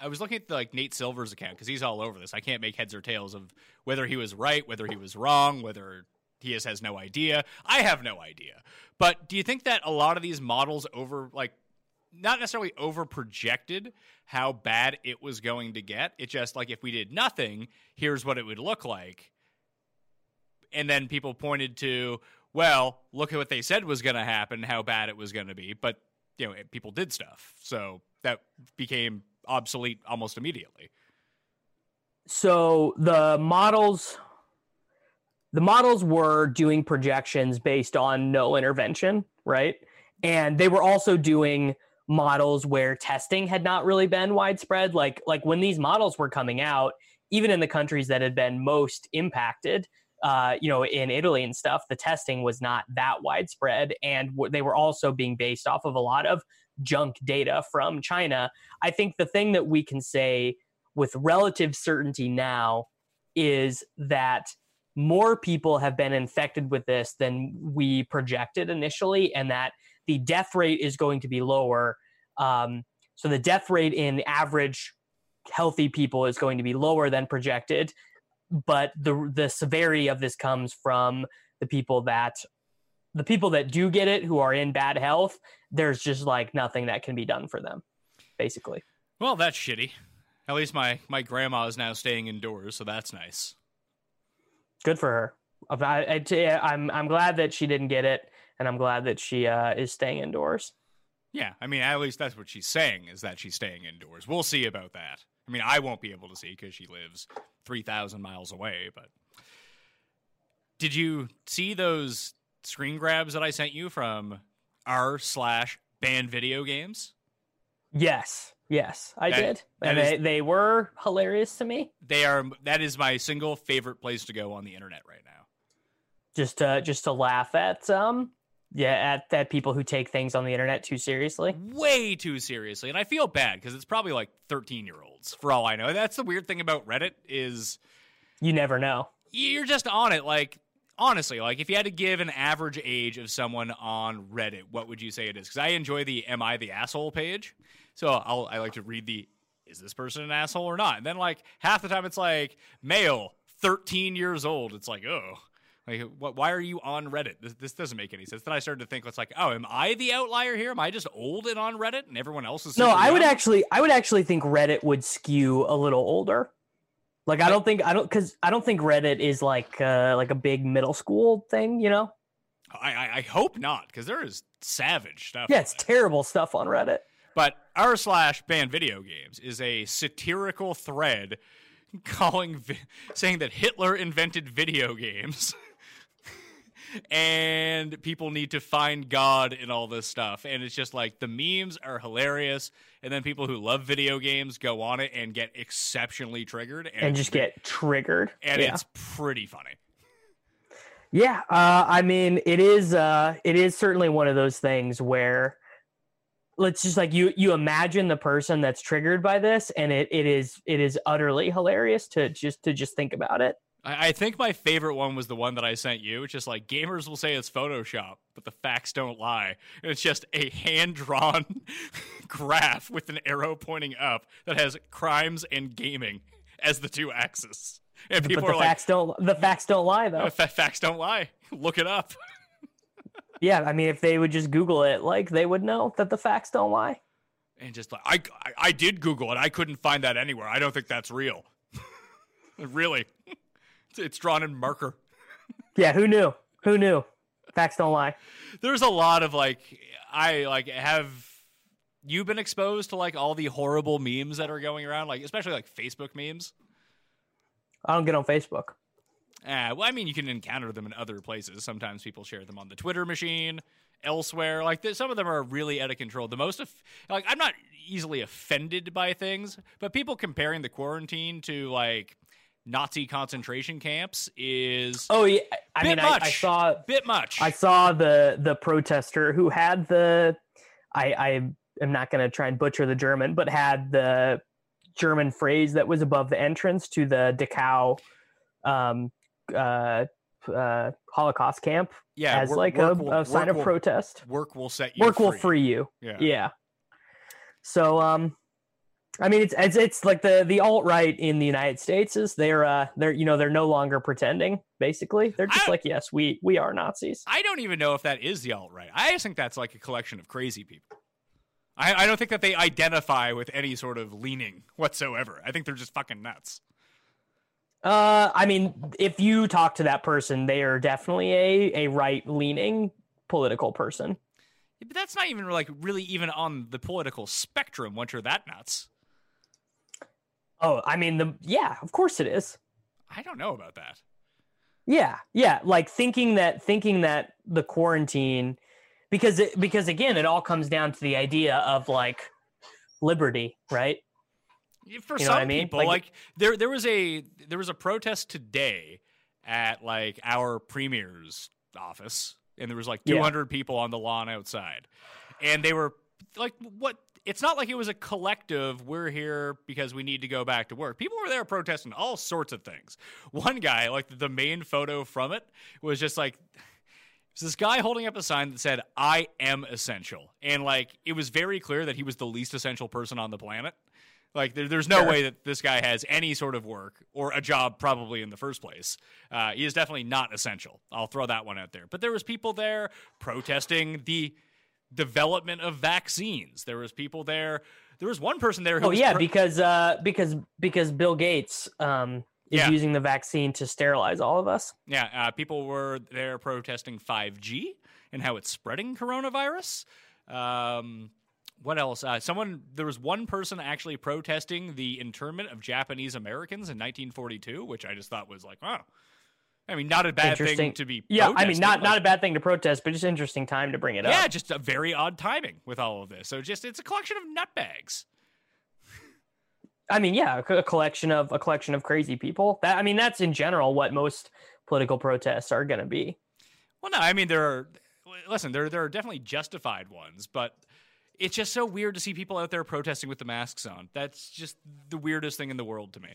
I was looking at like Nate Silver's account because he's all over this. I can't make heads or tails of whether he was right, whether he was wrong, whether he just has no idea. I have no idea. But do you think that a lot of these models over like not necessarily over projected how bad it was going to get? It just like if we did nothing, here's what it would look like. And then people pointed to, well, look at what they said was going to happen, how bad it was going to be. But you know, people did stuff. So that became obsolete almost immediately. So the models, the models were doing projections based on no intervention, right? And they were also doing models where testing had not really been widespread. Like like when these models were coming out, even in the countries that had been most impacted, uh, you know, in Italy and stuff, the testing was not that widespread, and w- they were also being based off of a lot of junk data from China. I think the thing that we can say with relative certainty now is that more people have been infected with this than we projected initially, and that the death rate is going to be lower. Um, so the death rate in average healthy people is going to be lower than projected, but the the severity of this comes from the people that the people that do get it who are in bad health. There's just like nothing that can be done for them, basically. Well, that's shitty. At least my my grandma is now staying indoors, so that's nice. good for her. I, am I'm glad that she didn't get it, and I'm glad that she uh, is staying indoors. Yeah, I mean, at least that's what she's saying is that she's staying indoors. We'll see about that. I mean, I won't be able to see because she lives three thousand miles away. But did you see those screen grabs that I sent you from r slash banned video games? Yes, yes, I That- did, that and is- they, they were hilarious to me. They are. That is my single favorite place to go on the internet right now. Just to just to laugh at um yeah at at people who take things on the internet too seriously. way too seriously and i feel bad because it's probably like 13 year olds for all i know that's the weird thing about reddit is You never know. you're just on it like honestly like if you had to give an average age of someone on reddit what would you say it is? Because i enjoy the am i the asshole? page. So I'll, i like to read the is this person an asshole or not? And then like half the time it's like male 13 years old. It's like oh like what, why are you on reddit? This, this doesn't make any sense. Then i started to think it's like oh am i the outlier here? Am i just old and on reddit? And everyone else is No, I would actually I would actually think Reddit would skew a little older. Like I don't think I don't because I don't think Reddit is like uh, like a big middle school thing. You know? I, I, I hope not because there is savage stuff Yeah, it's terrible stuff on Reddit. But r slash ban video games is a satirical thread calling vi- saying that Hitler invented video games. (laughs) and people need to find God in all this stuff. And it's just like the memes are hilarious. And then people who love video games go on it and get exceptionally triggered. And, and just get triggered. And yeah. it's pretty funny. Yeah, uh, I mean, it is. Uh, it is certainly one of those things where, let's just like you. You imagine the person that's triggered by this, and it, it is. It is utterly hilarious to just to just think about it. I I think my favorite one was the one that I sent you. It's just like gamers will say it's Photoshop, but the facts don't lie. And it's just a hand drawn (laughs) graph with an arrow pointing up that has crimes and gaming as the two axes. And But people the are like, facts don't. The facts don't lie, though. (laughs) "Fa- facts don't lie. (laughs) Look it up. yeah, I mean, if they would just Google it, like they would know that the facts don't lie. and just like I, I, I did Google it. I couldn't find that anywhere. I don't think that's real. really, it's, drawn in marker. Yeah, who knew? Who knew? Facts don't lie. There's a lot of like I like have you been exposed to like all the horrible memes that are going around, like especially like Facebook memes. I don't get on Facebook. Uh, well, I mean, you can encounter them in other places. Sometimes people share them on the Twitter machine, elsewhere. Like th- some of them are really out of control. The most, of, like, I'm not easily offended by things, but people comparing the quarantine to like Nazi concentration camps is Oh yeah, I mean, I. I saw bit much. I saw the the protester who had the I I am not going to try and butcher the German, but had the German phrase that was above the entrance to the Dachau um, uh, uh, Holocaust camp yeah, as work- like work a, will- a sign of will- protest. Work will set you. Work will free. free you. Yeah. Yeah. So um I mean it's it's, it's like the the alt right in the United States is they're uh they're you know they're no longer pretending basically. They're just like yes, we we are Nazis. I don't even know if that is the alt right. I just think that's like a collection of crazy people. I, I don't think that they identify with any sort of leaning whatsoever. I think they're just fucking nuts. Uh I mean if you talk to that person, they are definitely a a right leaning political person. Yeah, But that's not even like really even on the political spectrum once you're that nuts. Oh, I mean the yeah, of course it is. I don't know about that. Yeah, yeah, like thinking that thinking that the quarantine because it, because again it all comes down to the idea of like liberty, right? For You know some I mean? people, Like- like, there there was a there was a protest today at like our premier's office, and there was like Yeah. 200 people on the lawn outside, and they were like, "What?" It's not like it was a collective. We're here because we need to go back to work. People were there protesting all sorts of things. One guy, like the main photo from it, was just like it was this guy holding up a sign that said "I am essential," and like it was very clear that he was the least essential person on the planet. Like there, there's no Sure. way that this guy has any sort of work or a job, probably in the first place. Uh, he is definitely not essential. I'll throw that one out there. But there was people there protesting the development of vaccines. There was people there. There was one person there who Oh was yeah, pro- because uh because because Bill Gates um is Yeah. using the vaccine to sterilize all of us. Yeah, uh, people were there protesting 5G and how it's spreading coronavirus. Um, what else? Uh, someone there was one person actually protesting the internment of Japanese Americans in 1942, which I just thought was like, oh, I mean, not a bad thing to be. Yeah, I mean not like- not a bad thing to protest, but just interesting time to bring it yeah, up. Yeah, just a very odd timing with all of this. So just it's a collection of nutbags. I mean, yeah, a, a collection of a collection of crazy people. That I mean, that's in general what most political protests are going to be. Well, no, I mean there are. Listen, there there are definitely justified ones, but it's just so weird to see people out there protesting with the masks on. That's just the weirdest thing in the world to me.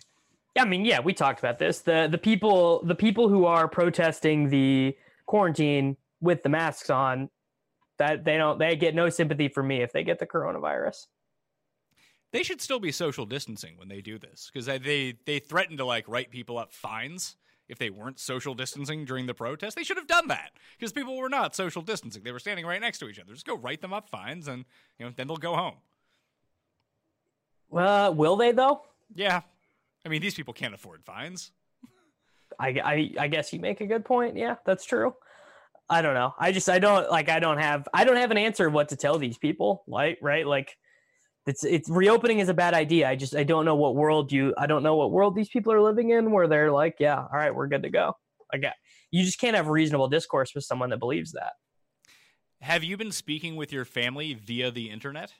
I mean, yeah, we talked about this. The the people the people who are protesting the quarantine with the masks on, that they don't they get no sympathy from me if they get the coronavirus. They should still be social distancing when they do this because they they threaten to like write people up fines if they weren't social distancing during the protest. They should have done that because people were not social distancing. They were standing right next to each other. Just go write them up fines, and you know then they'll go home. Uh, will they though? Yeah, I mean these people can't afford fines. I, I I guess you make a good point. Yeah, that's true. I don't know. I just I don't like I don't have I don't have an answer of what to tell these people. Like right like it's it's reopening is a bad idea. I just I don't know what world you I don't know what world these people are living in where they're like yeah all right we're good to go. Like I- you just can't have reasonable discourse with someone that believes that. Have you been speaking with your family via the internet?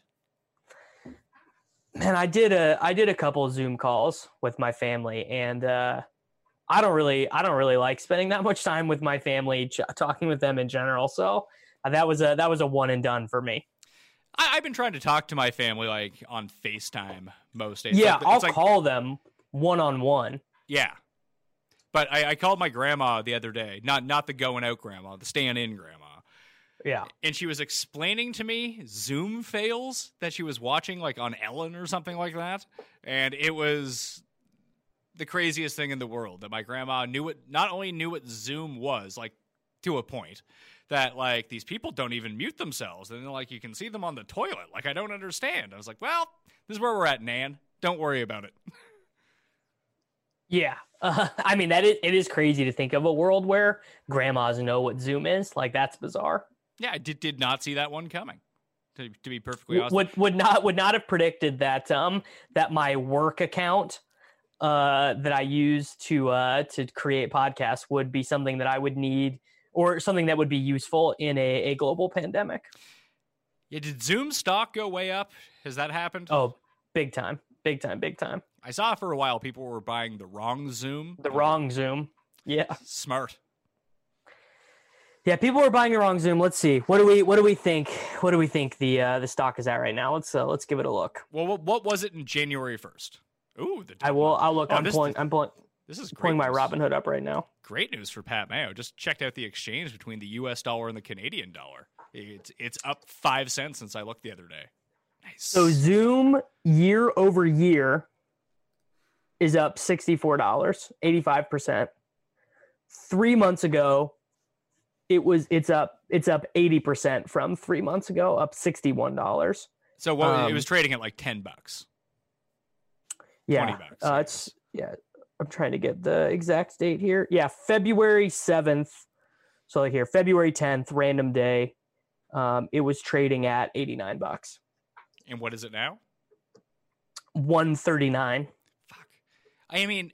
Man, I did a I did a couple of Zoom calls with my family, and uh, I don't really I don't really like spending that much time with my family, ch- talking with them in general. So uh, that was a that was a one and done for me. I, I've been trying to talk to my family like on FaceTime most days. yeah, Like, I'll like- call them one on one. Yeah, but I, I called my grandma the other day. Not not the going out grandma, the staying in grandma. Yeah, And she was explaining to me Zoom fails that she was watching like on Ellen or something like that, and it was the craziest thing in the world that my grandma knew what not only knew what Zoom was, like to a point that like these people don't even mute themselves and they're like you can see them on the toilet. Like I don't understand. I was like, well, this is where we're at, Nan. Don't worry about it. (laughs) Yeah, uh, (laughs) I mean that is, it is crazy to think of a world where grandmas know what Zoom is. Like that's bizarre. Yeah, I did, did not see that one coming. To, to be perfectly honest, Would would not would not have predicted that um that my work account uh that I use to uh to create podcasts would be something that I would need or something that would be useful in a, a global pandemic. yeah, did Zoom stock go way up? Has that happened? Oh, big time, big time, big time. I saw for a while people were buying the wrong Zoom. The wrong Zoom. Yeah. Smart. Yeah, people are buying the wrong Zoom. Let's see. What do we what do we think? What do we think the uh, the stock is at right now? Let's uh, let's give it a look. Well, what, what was it in January first? Ooh, the I will. I'll look. Oh, I'm this- pulling. I'm pulling. This is Pulling my news. Robinhood up right now. Great news for Pat Mayo. Just checked out the exchange between the U.S. dollar and the Canadian dollar. It's it's up five cents since I looked the other day. Nice. So Zoom year over year is up sixty four dollars, eighty five percent. Three months ago, it was it's up it's up eighty percent from three months ago, up sixty one dollars. so what, it um, was trading at like ten bucks. Yeah, 20 bucks, uh, it's yeah. I'm trying to get the exact date here. Yeah, February seventh. So like here, February tenth, random day. Um, it was trading at eighty nine bucks, And what is it now? one thirty nine. Fuck. I mean,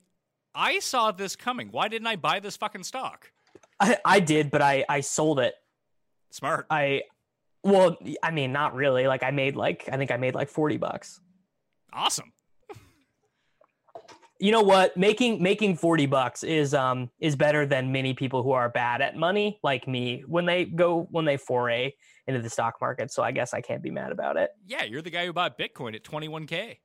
I saw this coming. Why didn't I buy this fucking stock? I, I did, but I I sold it. Smart. I well, I mean, not really. Like I made like I think I made like forty bucks. Awesome. You know what? Making making forty bucks is um is better than many people who are bad at money, like me, when they go when they foray into the stock market. So I guess I can't be mad about it. Yeah, you're the guy who bought Bitcoin at 21k.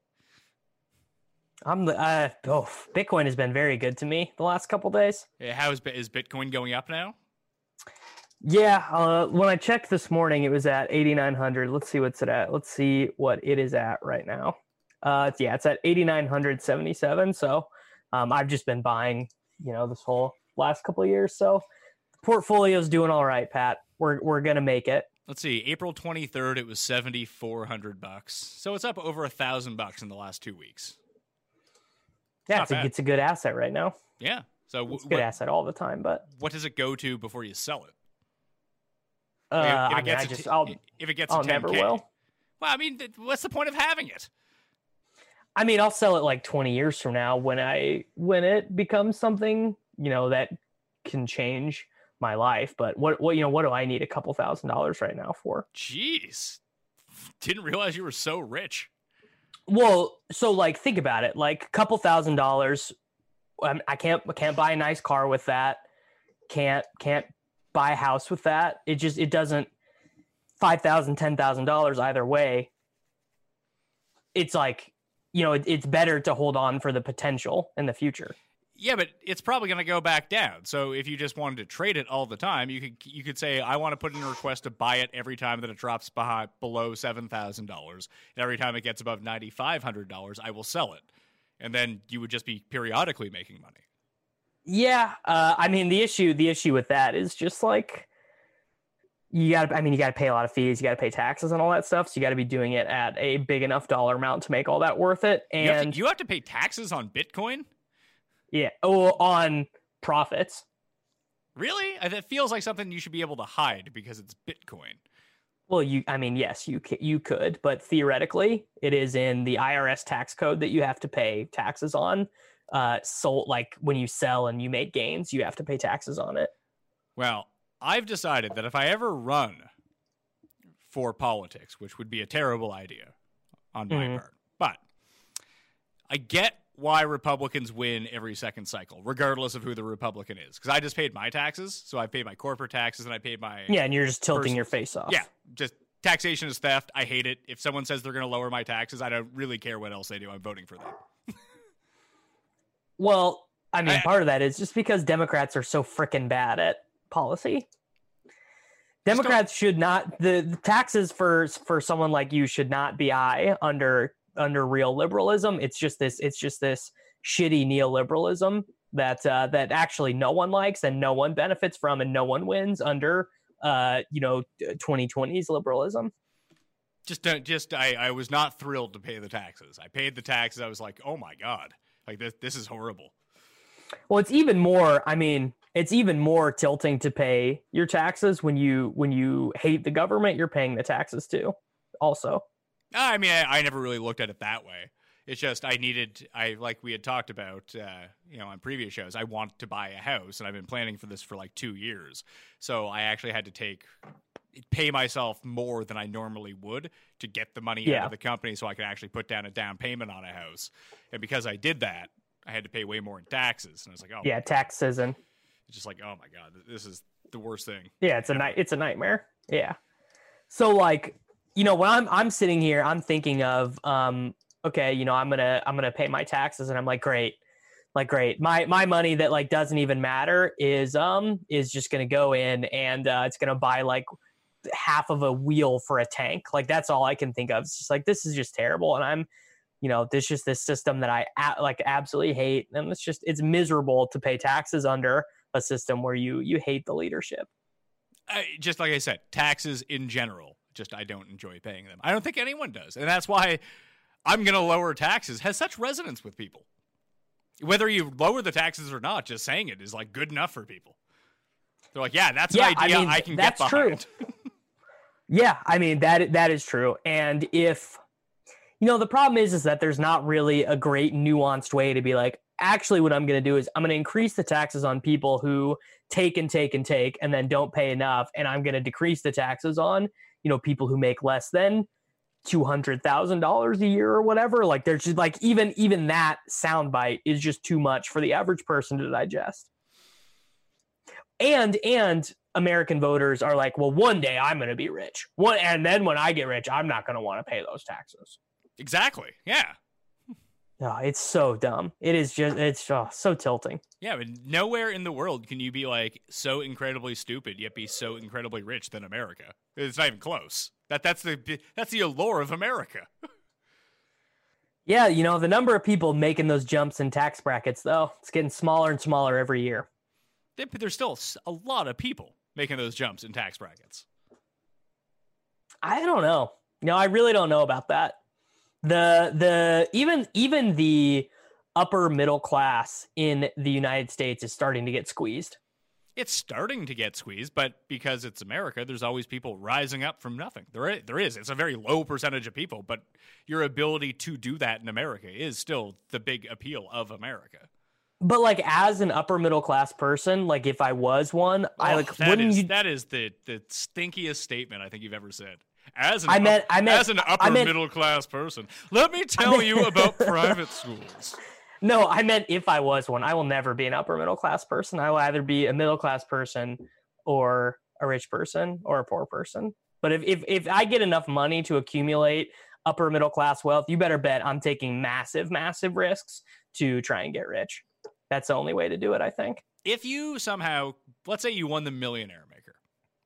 I'm the uh oh Bitcoin has been very good to me the last couple days. Yeah, How is is Bitcoin going up now? Yeah, uh, when I checked this morning, it was at 8,900. Let's see what's it at. Let's see what it is at right now. Uh, it's- yeah, it's at 8,977. So um, I've just been buying, you know, this whole last couple of years. So the portfolio's doing all right, Pat. We're we're gonna make it. Let's see. April 23rd, it was 7,400 bucks. So it's up over a thousand bucks in the last two weeks. Yeah, it's a, it's a good asset right now. Yeah. So w- It's a good what, asset all the time, but what does it go to before you sell it? uh, If it- if it I mean, gets I just I'll if it gets I'll a 10K. never will. Well, I mean, what's the point of having it? I mean, I'll sell it like 20 years from now when I when it becomes something, you know, that can change my life. But what what you know, what do I need a couple thousand dollars right now for? Jeez. Didn't realize you were so rich. Well, so like think about it. Like a couple thousand dollars um, I can't I can't buy a nice car with that. Can't can't buy a house with that. It just it doesn't five thousand, ten thousand dollars either way. It's like you know, it, it's better to hold on for the potential in the future. Yeah, but it's probably going to go back down. So if you just wanted to trade it all the time, you could you could say I want to put in a request to buy it every time that it drops behind, below seven thousand dollars, and every time it gets above ninety five hundred dollars, I will sell it, and then you would just be periodically making money. Yeah, uh, I mean the issue the issue with that is just like you got to I mean you got to pay a lot of fees, you got to pay taxes and all that stuff. So you got to be doing it at a big enough dollar amount to make all that worth it. You have, And to, you have to pay taxes on Bitcoin. Yeah, oh, on profits. Really? Uh, That feels like something you should be able to hide because it's Bitcoin. Well, you I mean yes, you you could, but theoretically it is in the IRS tax code that you have to pay taxes on. Uh, sold like when you sell and you make gains, you have to pay taxes on it. Well, I've decided that if I ever run for politics, which would be a terrible idea on my Mhm. part, but I get why Republicans win every second cycle, regardless of who the Republican is. Because I just paid my taxes, so I paid my corporate taxes and I paid my Yeah, and you're just tilting your face off. yeah. Just taxation is theft. I hate it. If someone says they're going to lower my taxes, I don't really care what else they do. I'm voting for them. (laughs) Well, I mean, I- part of that is just because Democrats are so freaking bad at policy. Democrats should not the, the taxes for for someone like you should not be high under under real liberalism. It's just this it's just this shitty neoliberalism that uh, that actually no one likes and no one benefits from and no one wins under uh, you know 2020's liberalism. Just don't. Just I. I was not thrilled to pay the taxes. I paid the taxes. I was like, oh my god, like this. This is horrible. Well, it's even more. I mean, it's even more tilting to pay your taxes when you when you hate the government. You're paying the taxes too. Also, I mean, I, I never really looked at it that way. It's just I needed. I like we had talked about, uh, you know, on previous shows. I want to buy a house, and I've been planning for this for like two years. So I actually had to take pay myself more than I normally would to get the money Yeah. out of the company, so I could actually put down a down payment on a house. And because I did that, I had to pay way more in taxes. And I was like, oh, yeah, tax season. it's just like, oh my god, this is the worst thing. Yeah, it's a night. It's a nightmare. Yeah. So like, you know, when I'm I'm sitting here, I'm thinking of, um, okay, you know, I'm gonna I'm gonna pay my taxes, and I'm like, great, like great. My my money that like doesn't even matter is um is just gonna go in, and uh, it's gonna buy like half of a wheel for a tank. Like that's all I can think of. It's just like this is just terrible, and I'm. You know, this just this system that I like absolutely hate, and it's just it's miserable to pay taxes under a system where you you hate the leadership. I, just like I said, taxes in general, just I don't enjoy paying them. I don't think anyone does, and that's why I'm going to lower taxes has such resonance with people. Whether you lower the taxes or not, just saying it is like good enough for people. They're like, yeah, that's Yeah, an idea I, mean, can that's get true. behind. (laughs) Yeah, I mean that that is true. And if you know the problem is is that there's not really a great nuanced way to be like actually what I'm going to do is I'm going to increase the taxes on people who take and take and take and then don't pay enough and I'm going to decrease the taxes on, you know, people who make less than $200,000 a year or whatever. Like there's just like even even that soundbite is just too much for the average person to digest. And and American voters are like, well, one day I'm going to be rich. One, and then when I get rich, I'm not going to want to pay those taxes. exactly. Yeah. Oh, it's so dumb. It is just, it's oh, so tilting. Yeah, but nowhere in the world can you be like so incredibly stupid yet be so incredibly rich than America. It's not even close. That that's the that's the allure of America. Yeah, you know, the number of people making those jumps in tax brackets, though, it's getting smaller and smaller every year. But There's still a lot of people making those jumps in tax brackets. I don't know. No, I really don't know about that. The the even even the upper middle class in the United States is starting to get squeezed. It's starting to get squeezed, but because it's America, there's always people rising up from nothing. There is, there is. It's a very low percentage of people, but your ability to do that in America is still the big appeal of America. But like as an upper middle class person, like if I was one, I Oh, like that wouldn't is- you that is the the stinkiest statement I think you've ever said. As an I meant- up- I meant- as an upper meant- middle class person, let me tell you about (laughs) private schools. No, I meant if I was one. I will never be an upper middle class person. I will either be a middle class person or a rich person or a poor person. But if, if if I get enough money to accumulate upper middle class wealth, you better bet I'm taking massive, massive risks to try and get rich. That's the only way to do it, I think. If you somehow, let's say you won the millionaire maker,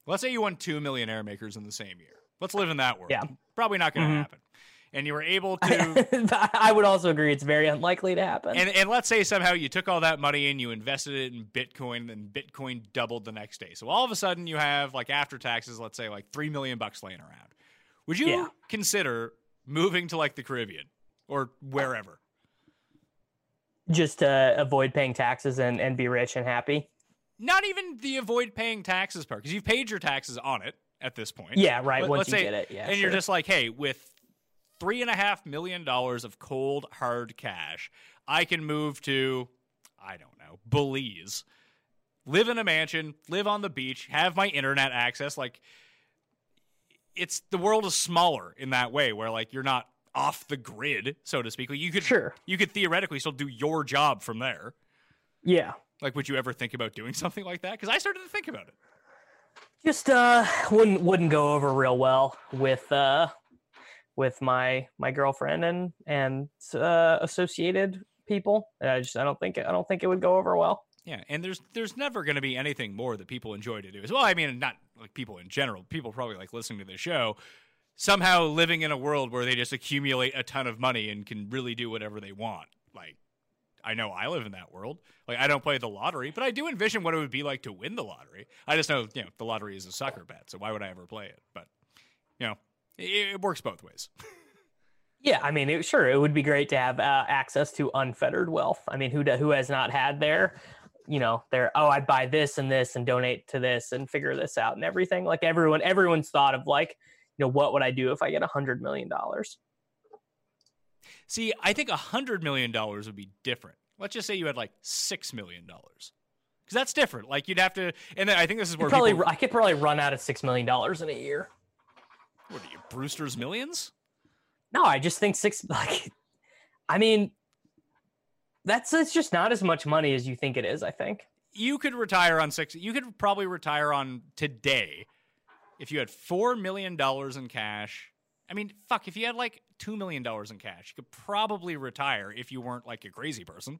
let's say you won two millionaire makers in the same year. Let's live in that world. Yeah. Probably not going to Mhm. happen. And you were able (laughs) to I would also agree it's very unlikely to happen. And, and let's say somehow you took all that money and you invested it in Bitcoin, and Bitcoin doubled the next day. So all of a sudden you have like after taxes, let's say like three million bucks laying around. Would you Yeah. consider moving to like the Caribbean or wherever? Just to avoid paying taxes and, and be rich and happy. Not even the avoid paying taxes part, because you've paid your taxes on it at this point. Yeah, right. Let- once you say- get it. Yeah. and you're just like, hey, with three and a half million dollars of cold hard cash, I can move to, I don't know, Belize, live in a mansion, live on the beach, have my internet access. Like, it's the world is smaller in that way, where like you're not off the grid, so to speak. Like you could, Sure. you could theoretically still do your job from there. Yeah. Like, would you ever think about doing (laughs) something like that? Because I started to think about it. Just uh wouldn't wouldn't go over real well with uh with my my girlfriend and and uh associated people i just i don't think i don't think it would go over well Yeah, and there's there's never going to be anything more that people enjoy to do as well. I mean, not like people in general. People probably like listening to the show. Somehow living in a world where they just accumulate a ton of money and can really do whatever they want. Like, I know I live in that world. Like I don't play the lottery, but I do envision what it would be like to win the lottery. I just know, you know, the lottery is a sucker bet, so why would I ever play it? But you know, it, it works both ways. (laughs) Yeah, I mean, it, sure, it would be great to have uh, access to unfettered wealth. I mean, who do, who has not had their, you know, their oh, I'd buy this and this and donate to this and figure this out and everything. Like everyone, everyone's thought of like, you know, what would I do if I get a hundred million dollars? See, I think a hundred million dollars would be different. Let's just say you had like six million dollars, because that's different. Like you'd have to, and then I think this is where Probably, people, I could probably run out of six million dollars in a year. what are you, Brewster's Millions? No, I just think six. (laughs) Like, I mean, that's it's just not as much money as you think it is. I think. You could retire on six. You could probably retire on today if you had four million dollars in cash. I mean, fuck, if you had like two million dollars in cash, you could probably retire if you weren't like a crazy person.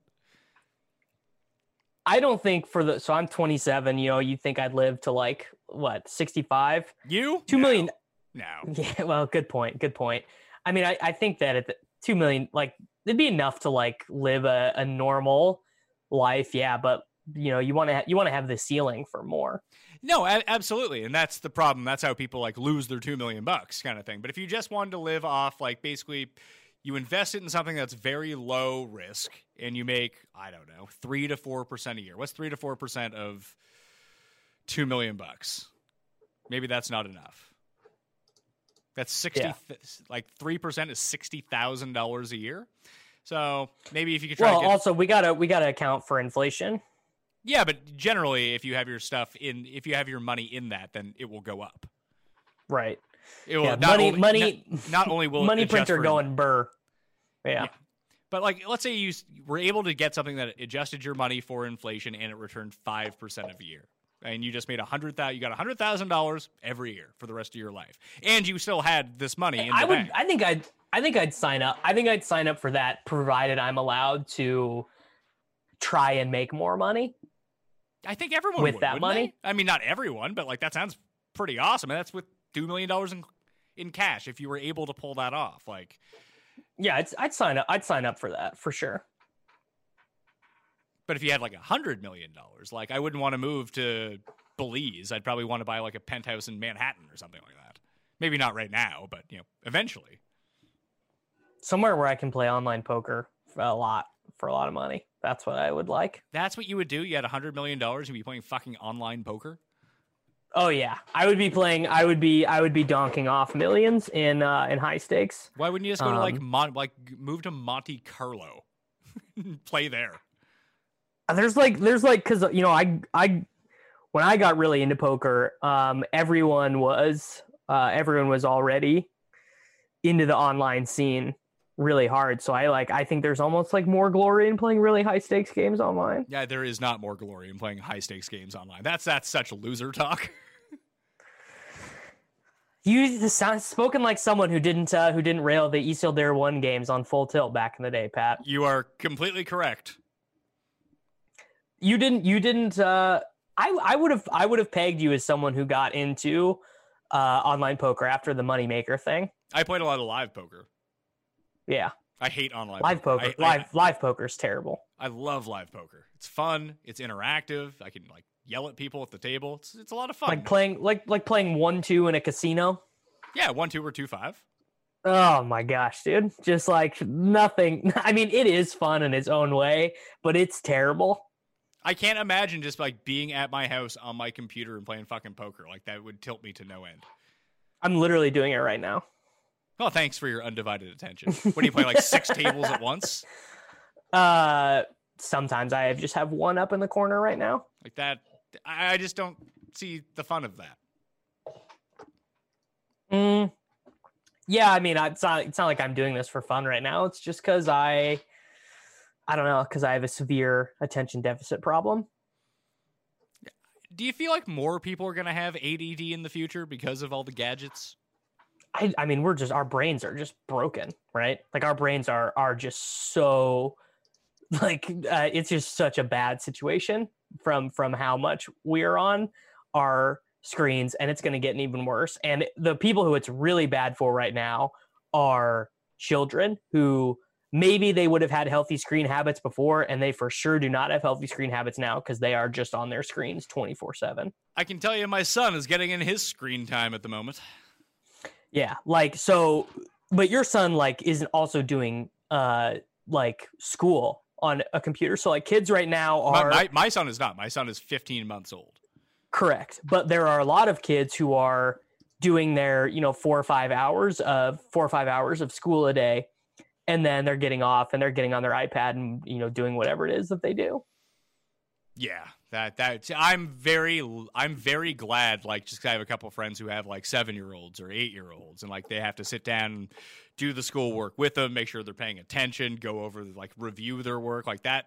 I don't think for the so I'm 27. You know, you think I'd live to like what 65? You Two million. No. (laughs) Yeah. Well, good point. Good point. I mean, I, I think that at the two million, like it'd be enough to like live a, a normal life. Yeah, but you know, you want to ha- you want to have the ceiling for more. No, a- absolutely, and that's the problem. That's how people like lose their two million bucks, kind of thing. But if you just wanted to live off, like basically, you invest it in something that's very low risk, and you make I don't know three to four percent a year. What's three to four percent of two million bucks? Maybe that's not enough. That's sixty, Yeah. th- like three percent is sixty thousand dollars a year. So maybe if you could try Well, to get also we gotta we gotta account for inflation. Yeah, but generally, if you have your stuff in, if you have your money in that, then it will go up. Right. It will Yeah, not money- only, money- Not, not only will Money printer going burr. Yeah. Yeah. but like, let's say you were able to get something that adjusted your money for inflation and it returned five percent of a year, and you just made a hundred thousand. You got a hundred thousand dollars every year for the rest of your life, and you still had this money in the I would. bank. I think I'd. I think I'd sign up. I think I'd sign up for that, provided I'm allowed to try and make more money. I think everyone would with would, that wouldn't they? money? I mean, not everyone, but like that sounds pretty awesome. And that's with two million dollars in in cash if you were able to pull that off. Like, Yeah, I'd sign up. I'd sign up for that for sure. But if you had like a hundred million dollars, like I wouldn't want to move to Belize. I'd probably want to buy like a penthouse in Manhattan or something like that. Maybe not right now, but you know, eventually. Somewhere where I can play online poker a lot for a lot of money. That's what I would like. That's what you would do. You had a hundred million dollars, you'd be playing fucking online poker. Oh yeah, I would be playing. I would be. I would be donking off millions in uh, in high stakes. Why wouldn't you just go to like Um, Mon- like move to Monte Carlo, (laughs) play there? There's like there's like because you know I I when I got really into poker, um, everyone was uh, everyone was already into the online scene really hard. So I like I think there's almost like more glory in playing really high stakes games online. Yeah, there is not more glory in playing high stakes games online. That's that's such loser talk. (laughs) You this sounds spoken like someone who didn't uh, who didn't rail the Isildur one games on full tilt back in the day, Pat. you are completely correct. You didn't you didn't uh I I would have I would have pegged you as someone who got into uh online poker after the moneymaker thing. I played a lot of live poker. Yeah. I hate online Live poker. I, I- live live poker's terrible. I love live poker. It's fun. It's interactive. I can like yell at people at the table. It's it's a lot of fun. Like playing like like playing one two in a casino. yeah, one two or two five. Oh my gosh, dude. Just like nothing. (laughs) I mean, it is fun in its own way, but it's terrible. I can't imagine just like being at my house on my computer and playing fucking poker. Like that would tilt me to no end. I'm literally doing it right now. Oh, thanks for your undivided attention. What do you play like six (laughs) tables at once? Uh sometimes I just have one up in the corner right now. Like that. I just don't see the fun of that. Mm, yeah, I mean, it's not it's not like I'm doing this for fun right now. It's just cuz I I don't know, cuz I have a severe attention deficit problem. Do you feel like more people are going to have ADD in the future because of all the gadgets? I, I mean, we're just our brains are just broken, right? Like our brains are are just so (laughs) like uh, it's just such a bad situation from from how much we're on our screens, and it's going to get even worse. And the people who it's really bad for right now are children who maybe they would have had healthy screen habits before, and they for sure do not have healthy screen habits now because they are just on their screens 24 7. I can tell you my son is getting in his screen time at the moment. Yeah. Like, so, but your son, like, isn't also doing, uh, like school on a computer. So, like, kids right now My, are my, my son is not. My son is 15 months old. correct, but there are a lot of kids who are doing their, you know, four or five hours of four or five hours of school a day. And then they're getting off and they're getting on their iPad and, you know, doing whatever it is that they do. Yeah, that that I'm very I'm very glad. Like, just 'cause I have a couple friends who have like seven year olds or eight year olds, and like they have to sit down and do the schoolwork with them, make sure they're paying attention, go over like review their work like that.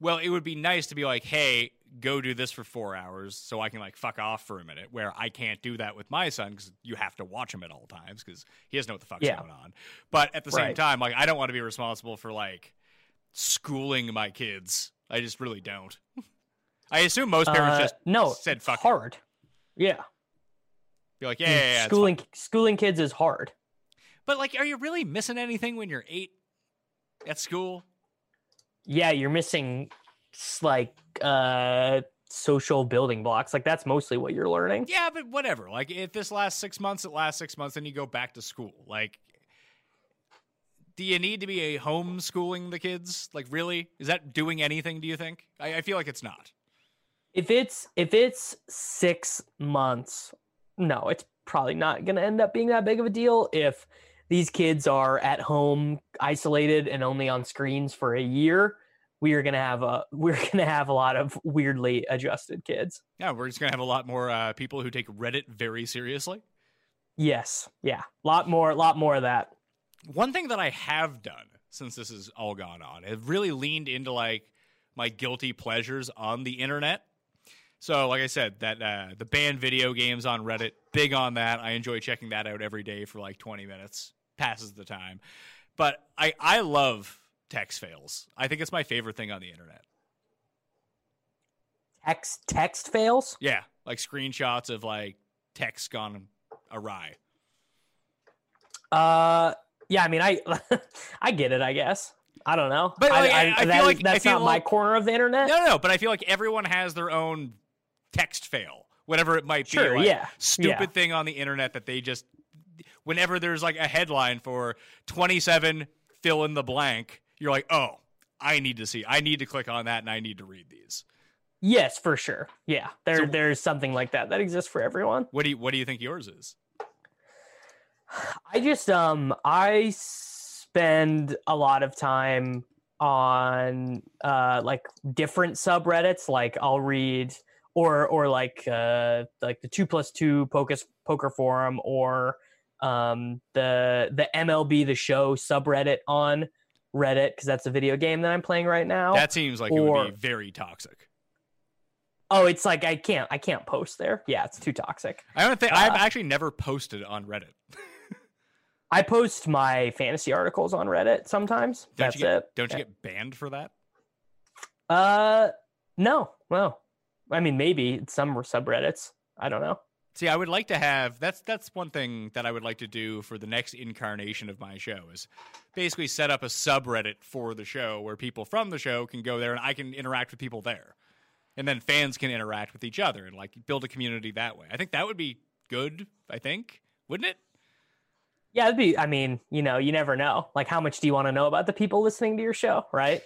Well, it would be nice to be like, hey, go do this for four hours, so I can like fuck off for a minute. Where I can't do that with my son because you have to watch him at all times because he doesn't know what the fuck's Yeah. going on. But at the same time, like I don't want to be responsible for like schooling my kids. I just really don't. (laughs) I assume most parents Uh, just no, said fuck it. hard. Yeah. Be like, yeah, yeah, yeah. schooling, schooling kids is hard. But like, are you really missing anything when you're eight at school? yeah you're missing like uh social building blocks like that's mostly what you're learning Yeah, but whatever. Like, if this lasts six months, it lasts six months, then you go back to school. Like, do you need to be a homeschooling the kids? Like, really? Is that doing anything? Do you think? I, I feel like it's not. If it's if it's six months no it's probably not going to end up being that big of a deal if these kids are at home isolated and only on screens for a year we are going to have a (laughs) we're going to have a lot of weirdly adjusted kids Yeah, we're just gonna have a lot more uh, people who take Reddit very seriously. yes yeah a lot more a lot more of that One thing that I have done since this has all gone on, I've really leaned into like my guilty pleasures on the internet. So, like I said, that uh, the banned video games on Reddit, big on that. I enjoy checking that out every day for like 20 minutes. Passes the time. But I I love text fails. I think it's my favorite thing on the internet. text text fails Yeah, like screenshots of like text gone awry. Uh, yeah. I mean, I (laughs) I get it. I guess. I don't know. But, like, I- I feel that like- that's feel not my corner of the internet. No, no, no, but I feel like everyone has their own text fail, whatever it might Sure, be. like, yeah, Stupid yeah. thing on the internet that they just, whenever there's like a headline for 27 fill in the blank, you're like, oh, I need to see, I need to click on that and I need to read these. Yes, for sure. Yeah, there So- there's something like that that exists for everyone. What do you, what do you think yours is? I just um I spend a lot of time on uh like different subreddits. Like I'll read or or like uh like the two plus two poker poker forum or um the the MLB the show subreddit on Reddit because that's a video game that I'm playing right now. That seems like it would be very toxic. oh, it's like I can't I can't post there. Yeah, it's too toxic. I don't think, I've Uh, actually never posted on Reddit. I post my fantasy articles on Reddit sometimes. Don't That's you get, it. Don't you get banned for that? Uh, no. Well, I mean, maybe some were subreddits. I don't know. See, I would like to have that's that's one thing that I would like to do for the next incarnation of my show is basically set up a subreddit for the show where people from the show can go there and I can interact with people there. And then fans can interact with each other and like build a community that way. I think that would be good, I think. Wouldn't it? Yeah, it'd be. I mean, you know, you never know. Like, how much do you want to know about the people listening to your show, right?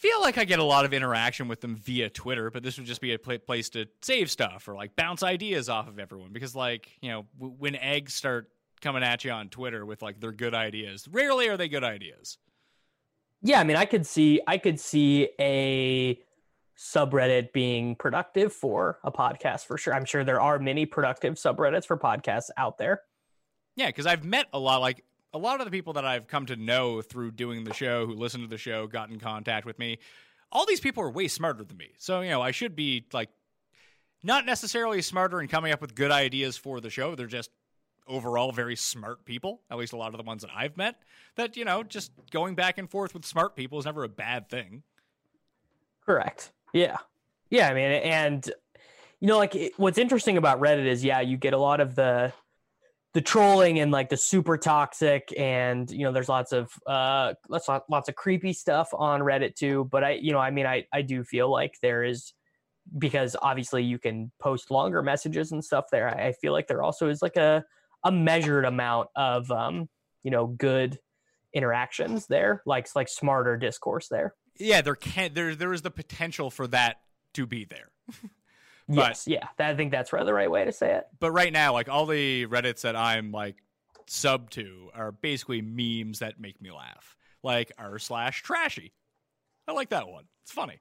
Feel like I get a lot of interaction with them via Twitter, but this would just be a pla place to save stuff or like bounce ideas off of everyone because, like, you know, w- when eggs start coming at you on Twitter with like their good ideas, rarely are they good ideas. Yeah, I mean, I could see, I could see a subreddit being productive for a podcast for sure. I'm sure there are many productive subreddits for podcasts out there. Yeah, because I've met a lot, like a lot of the people that I've come to know through doing the show, who listen to the show, got in contact with me. All these people are way smarter than me, so you know I should be like not necessarily smarter in coming up with good ideas for the show. They're just overall very smart people. At least a lot of the ones that I've met. That you know, just going back and forth with smart people is never a bad thing. Correct. Yeah. Yeah. I mean, and you know, like it, what's interesting about Reddit is, yeah, you get a lot of the the trolling and like the super toxic and you know there's lots of uh lots lots of creepy stuff on reddit too but i you know i mean i i do feel like there is because obviously you can post longer messages and stuff there i feel like there also is like a a measured amount of um you know good interactions there like like smarter discourse there Yeah, there can there there is the potential for that to be there. (laughs) But- yes yeah i think that's the right way to say it But right now, like all the Reddits that I'm like sub to are basically memes that make me laugh. Like r slash trashy. I like that one. It's funny.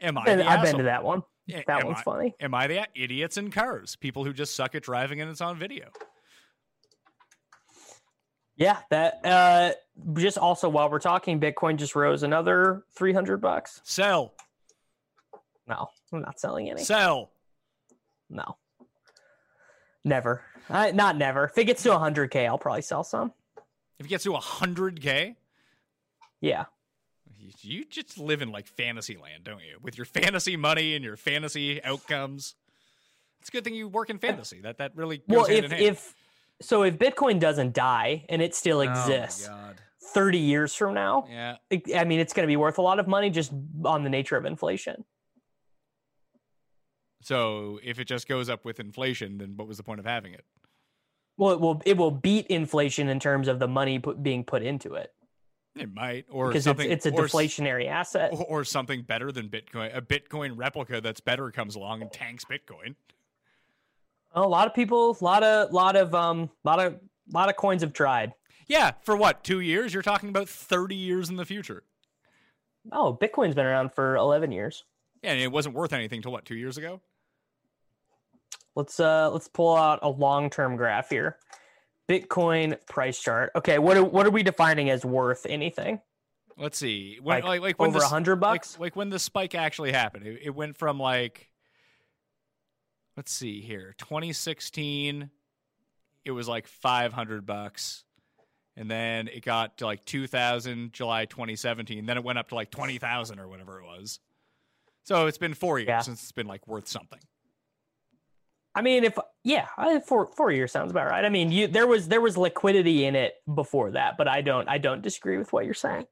Am I? i've been to that one Yeah, that am one's I- funny Am I the idiots in cars? People who just suck at driving and it's on video. Yeah, that uh just also while we're talking, Bitcoin just rose another three hundred bucks. Sell, No, I'm not selling any. sell. No, never. I, not never. If it gets to hundred k, I'll probably sell some. If it gets to hundred k, Yeah, you just live in like fantasy land, don't you? With your fantasy money and your fantasy outcomes. It's a good thing you work in fantasy. That that really goes well, hand if in hand. if so, if Bitcoin doesn't die and it still Oh exists God. thirty years from now, Yeah. I mean, it's going to be worth a lot of money just on the nature of inflation. So if it just goes up with inflation, then what was the point of having it? Well, it will it will beat inflation in terms of the money put, being put into it It might, or because it's, it's a or deflationary asset. or, or something better than Bitcoin. A Bitcoin replica that's better comes along and tanks Bitcoin. A lot of people, a lot of, lot of, um, lot of, lot of coins have tried. Yeah, for what? Two years? You're talking about thirty years in the future. Oh, Bitcoin's been around for eleven years. Yeah, and it wasn't worth anything till what? Two years ago? Let's uh, let's pull out a long-term graph here. Bitcoin price chart. Okay, what are, what are we defining as worth anything? Let's see. When, Like, like, like, when over 100 like- bucks? Like, when the spike actually happened, it, it went from like, let's see here, 2016, it was like 500 bucks, and then it got to like 2,000 July 2017. Then it went up to like 20,000 or whatever it was. So it's been four years Yeah. since it's been like worth something. I mean, if yeah, I, four four years sounds about right. I mean, you there was there was liquidity in it before that, but I don't I don't disagree with what you're saying.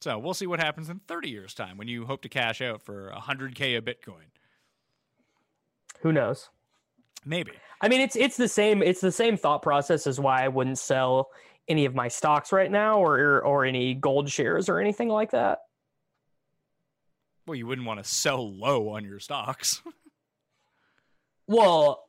So we'll see what happens in 30 years' time when you hope to cash out for 100k a Bitcoin. Who knows? Maybe. I mean, it's it's the same it's the same thought process as why I wouldn't sell any of my stocks right now or or any gold shares or anything like that. Well, you wouldn't want to sell low on your stocks. (laughs) Well,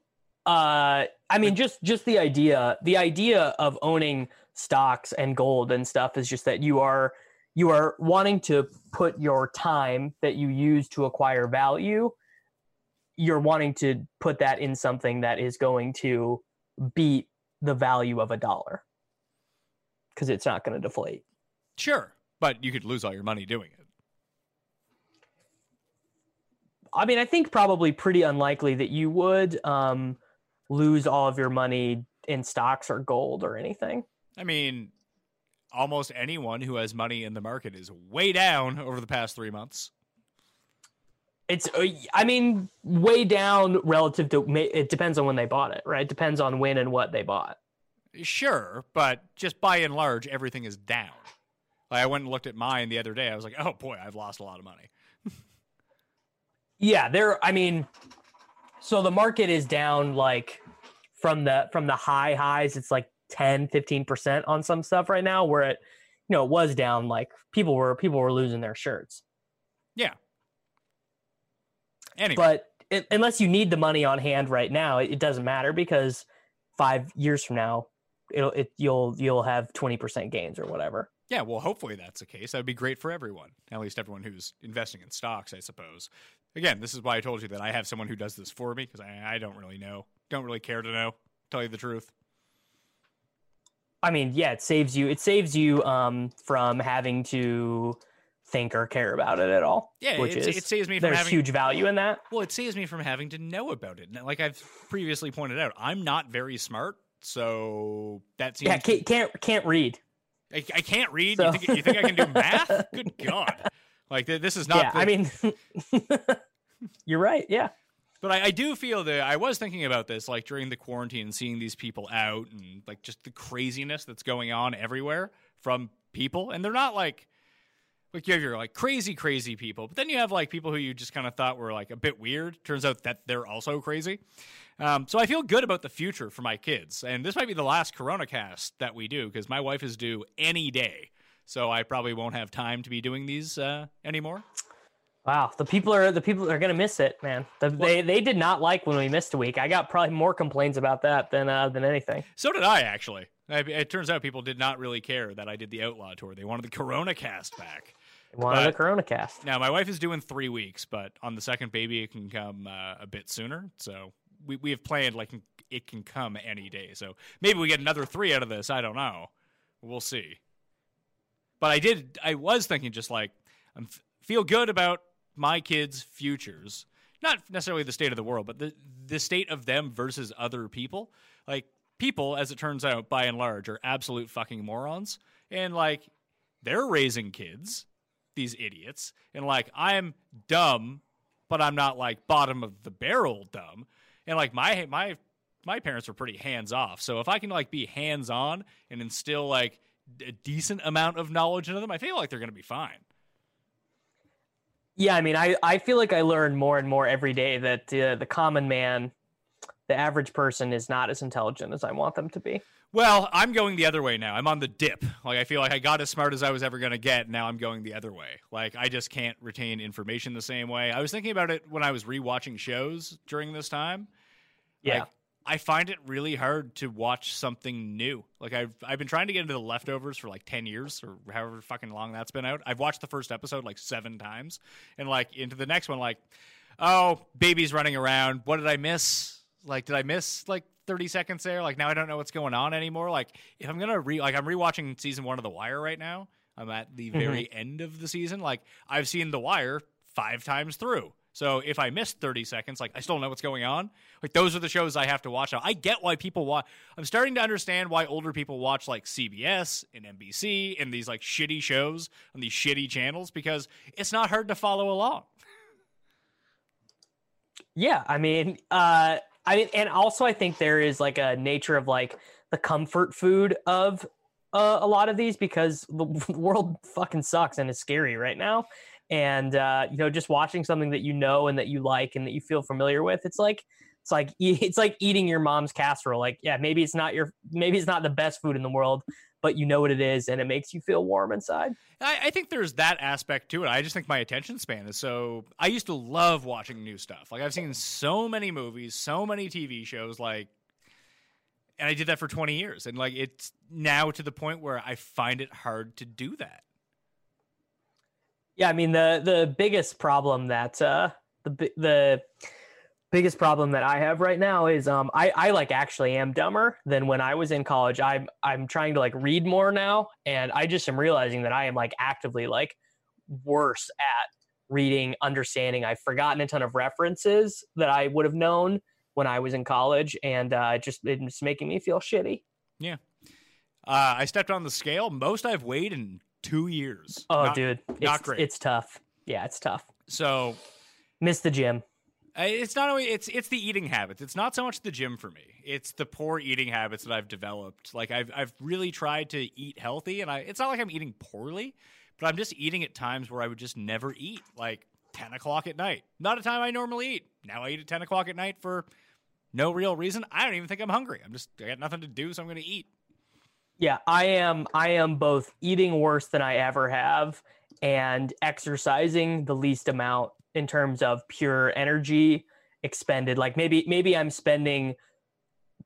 uh, I mean, just just the idea, the idea of owning stocks and gold and stuff is just that you are you are wanting to put your time that you use to acquire value. You're wanting to put that in something that is going to beat the value of a dollar because it's not going to deflate. Sure, but you could lose all your money doing it. I mean, I think probably pretty unlikely that you would um, lose all of your money in stocks or gold or anything. I mean, almost anyone who has money in the market is way down over the past three months. It's, uh, I mean, way down relative to. It depends on when they bought it, right? It Depends on when and what they bought. Sure, but just by and large, everything is down. Like I went and looked at mine the other day. I was like, oh boy, I've lost a lot of money. Yeah, there. I mean, so the market is down like from the from the high highs. It's like 10, 15 percent on some stuff right now. Where it, you know, it was down. Like people were people were losing their shirts. Yeah. Anyway, But it, unless you need the money on hand right now, it, it doesn't matter because five years from now, it'll it you'll you'll have twenty percent gains or whatever. yeah. Well, hopefully that's the case. That would be great for everyone. At least everyone who's investing in stocks, I suppose. Again, this is why I told you that I have someone who does this for me because I, I don't really know, don't really care to know. Tell you the truth. I mean, yeah, it saves you. It saves you um, from having to think or care about it at all. Yeah, which it, is it saves me from there's having huge value in that. Well, it saves me from having to know about it. Like I've previously pointed out, I'm not very smart, so that seems. Yeah, can't can't, can't read. I, I can't read. So- You, think, you think I can do (laughs) math? Good God! Like th- this is not. yeah, the- I mean, (laughs) you're right. Yeah, But I, I do feel that I was thinking about this like during the quarantine seeing these people out and like just the craziness that's going on everywhere from people. And they're not like like you have your like crazy, crazy people, but then you have like people who you just kind of thought were like a bit weird. Turns out that they're also crazy. Um, so I feel good about the future for my kids. And this might be the last Corona cast that we do because my wife is due any day. So I probably won't have time to be doing these uh, anymore. Wow, the people are the people are gonna miss it, man. The, they they did not like when we missed a week. I got probably more complaints about that than uh, than anything. So did I actually. It turns out people did not really care that I did the Outlaw tour. They wanted the Corona cast back. One of the Corona cast. Now my wife is doing three weeks, but on the second baby it can come uh, a bit sooner. So we we have planned like it can come any day. So maybe we get another three out of this. I don't know. We'll see. But I did. I was thinking just like I feel good about my kids' futures. Not necessarily the state of the world, but the the state of them versus other people. Like people, as it turns out, by and large, are absolute fucking morons. And like they're raising kids these idiots and like I'm dumb, but I'm not like bottom of the barrel dumb. And like my my my parents were pretty hands off. So if I can like be hands on and instill like a decent amount of knowledge into them, I feel like they're going to be fine. Yeah, I mean, I, I feel like I learn more and more every day that uh, the common man, the average person, is not as intelligent as I want them to be. Well, I'm going the other way now. I'm on the dip. Like I feel like I got as smart as I was ever going to get. Now I'm going the other way. Like I just can't retain information the same way. I was thinking about it when I was rewatching shows during this time. Yeah. Like, I find it really hard to watch something new. Like I've I've been trying to get into the leftovers for like 10 years or however fucking long that's been out. I've watched the first episode like 7 times and like into the next one like oh, baby's running around. What did I miss? Like did I miss like 30 seconds there. Like now I don't know what's going on anymore. Like if I'm gonna re like I'm rewatching season one of The Wire right now. I'm at the very mm-hmm. end of the season. Like I've seen The Wire five times through. So if I missed 30 seconds, like I still know what's going on. Like those are the shows I have to watch now. I get why people watch. I'm starting to understand why older people watch like CBS and NBC and these like shitty shows on these shitty channels because it's not hard to follow along. Yeah, I mean, uh, I mean, and also I think there is like a nature of like the comfort food of uh, a lot of these because the (laughs) world fucking sucks and is scary right now. And uh, you know, just watching something that you know and that you like and that you feel familiar with, it's like it's like (laughs) it's like eating your mom's casserole. Like, yeah, maybe it's not your maybe it's not the best food in the world, but you know what it is, and it makes you feel warm inside. I, I, think there's that aspect to it. I just think my attention span is so. I used to love watching new stuff. Like I've seen so many movies, so many TV shows, like, and I did that for 20 years, and like it's now to the point where I find it hard to do that. Yeah, I mean the the biggest problem that uh, the the biggest problem that I have right now is um I, I like actually am dumber than when I was in college. I'm I'm trying to like read more now and I just am realizing that I am like actively like worse at reading, understanding. I've forgotten a ton of references that I would have known when I was in college and uh just it's making me feel shitty. Yeah. Uh I stepped on the scale. Most I've weighed in two years. Oh not, dude. Not it's, great. It's tough. Yeah, it's tough. So miss the gym. It's not only it's it's the eating habits. It's not so much the gym for me. It's the poor eating habits that I've developed. Like I've I've really tried to eat healthy, and I it's not like I'm eating poorly, but I'm just eating at times where I would just never eat, like ten o'clock at night. Not a time I normally eat. Now I eat at ten o'clock at night for no real reason. I don't even think I'm hungry. I'm just I got nothing to do, so I'm going to eat. Yeah, I am. I am both eating worse than I ever have and exercising the least amount in terms of pure energy expended. Like maybe maybe I'm spending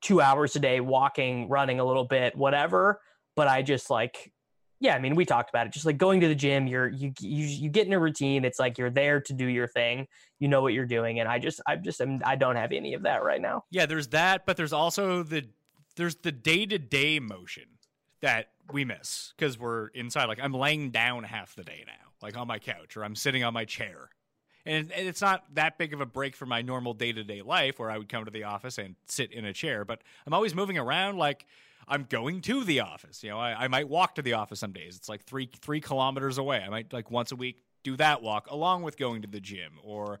two hours a day walking, running a little bit, whatever. But I just like, yeah. I mean, we talked about it. Just like going to the gym, you're you you you get in a routine. It's like you're there to do your thing. You know what you're doing, and I just I just am, I don't have any of that right now. Yeah, there's that, but there's also the there's the day to day motion that we miss because we're inside. Like I'm laying down half the day now, like on my couch, or I'm sitting on my chair and it's not that big of a break from my normal day to day life where I would come to the office and sit in a chair, but I'm always moving around like I'm going to the office. You know, I, I might walk to the office some days. It's like three three kilometers away. I might like once a week do that walk along with going to the gym or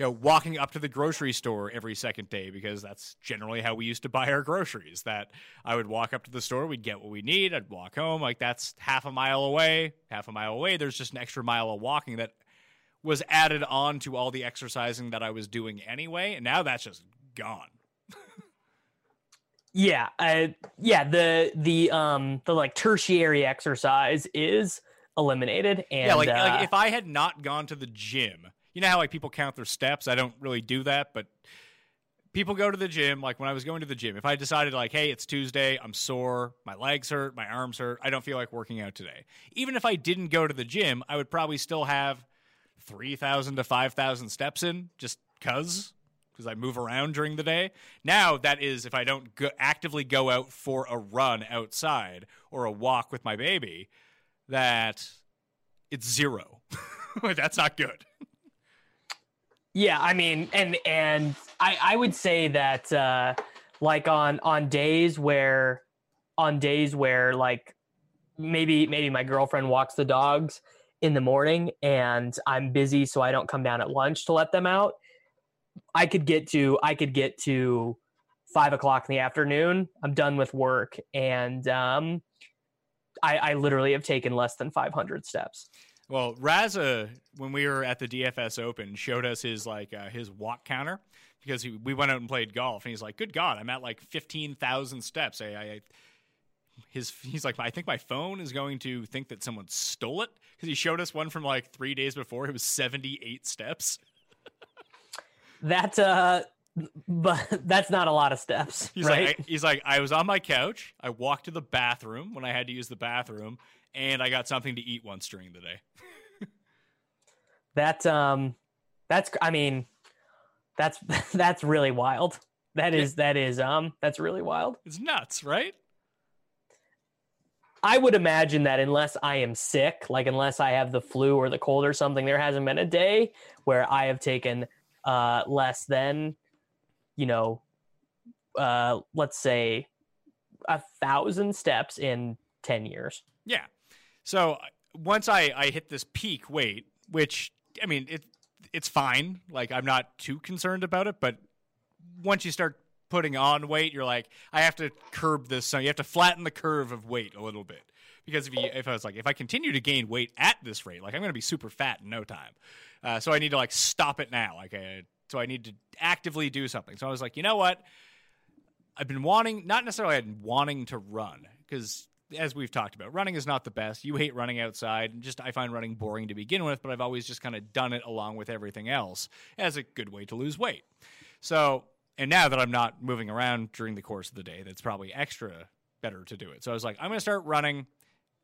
you know, walking up to the grocery store every second day because that's generally how we used to buy our groceries. That I would walk up to the store, we'd get what we need, I'd walk home. Like that's half a mile away. Half a mile away, there's just an extra mile of walking that was added on to all the exercising that I was doing anyway, and now that's just gone. yeah, uh, yeah. The the um the like tertiary exercise is eliminated, and yeah, like, uh, like if I had not gone to the gym, you know how like people count their steps. I don't really do that, but people go to the gym. Like when I was going to the gym, if I decided like, hey, it's Tuesday, I'm sore, my legs hurt, my arms hurt, I don't feel like working out today. Even if I didn't go to the gym, I would probably still have three thousand to five thousand steps in, just cause because I move around during the day. Now that is if I don't go, actively go out for a run outside or a walk with my baby, that it's zero. (laughs) That's not good. Yeah, I mean, and and I I would say that uh like on on days where on days where like maybe maybe my girlfriend walks the dogs in the morning and I'm busy so I don't come down at lunch to let them out. I could get to I could get to five o'clock in the afternoon. I'm done with work and um I, I literally have taken less than 500 steps. Well, Raza, when we were at the DFS Open, showed us his like uh, his walk counter because he, we went out and played golf, and he's like, "Good God, I'm at like fifteen thousand steps." I, I, his he's like, "I think my phone is going to think that someone stole it," because he showed us one from like three days before. It was seventy eight steps. That uh, but (laughs) that's not a lot of steps, He's right? like, I, he's like, I was on my couch. I walked to the bathroom when I had to use the bathroom, and I got something to eat once during the day. that um, that's I mean, that's (laughs) that's really wild. That is that is um, that's really wild. It's nuts, right? I would imagine that unless I am sick, like unless I have the flu or the cold or something, there hasn't been a day where I have taken uh, less than, you know, uh, let's say a thousand steps in 10 years. Yeah. So uh, once I, I hit this peak weight, which I mean it it's fine. Like I'm not too concerned about it, but once you start putting on weight, you're like, I have to curb this. So you have to flatten the curve of weight a little bit. Because if you, if I was like, if I continue to gain weight at this rate, like I'm going to be super fat in no time. Uh, so I need to like stop it now. Like, I, so I need to actively do something. So I was like, you know what? I've been wanting, not necessarily wanting to run, because as we've talked about, running is not the best. You hate running outside, and just I find running boring to begin with. But I've always just kind of done it along with everything else as a good way to lose weight. So and now that I'm not moving around during the course of the day, that's probably extra better to do it. So I was like, I'm going to start running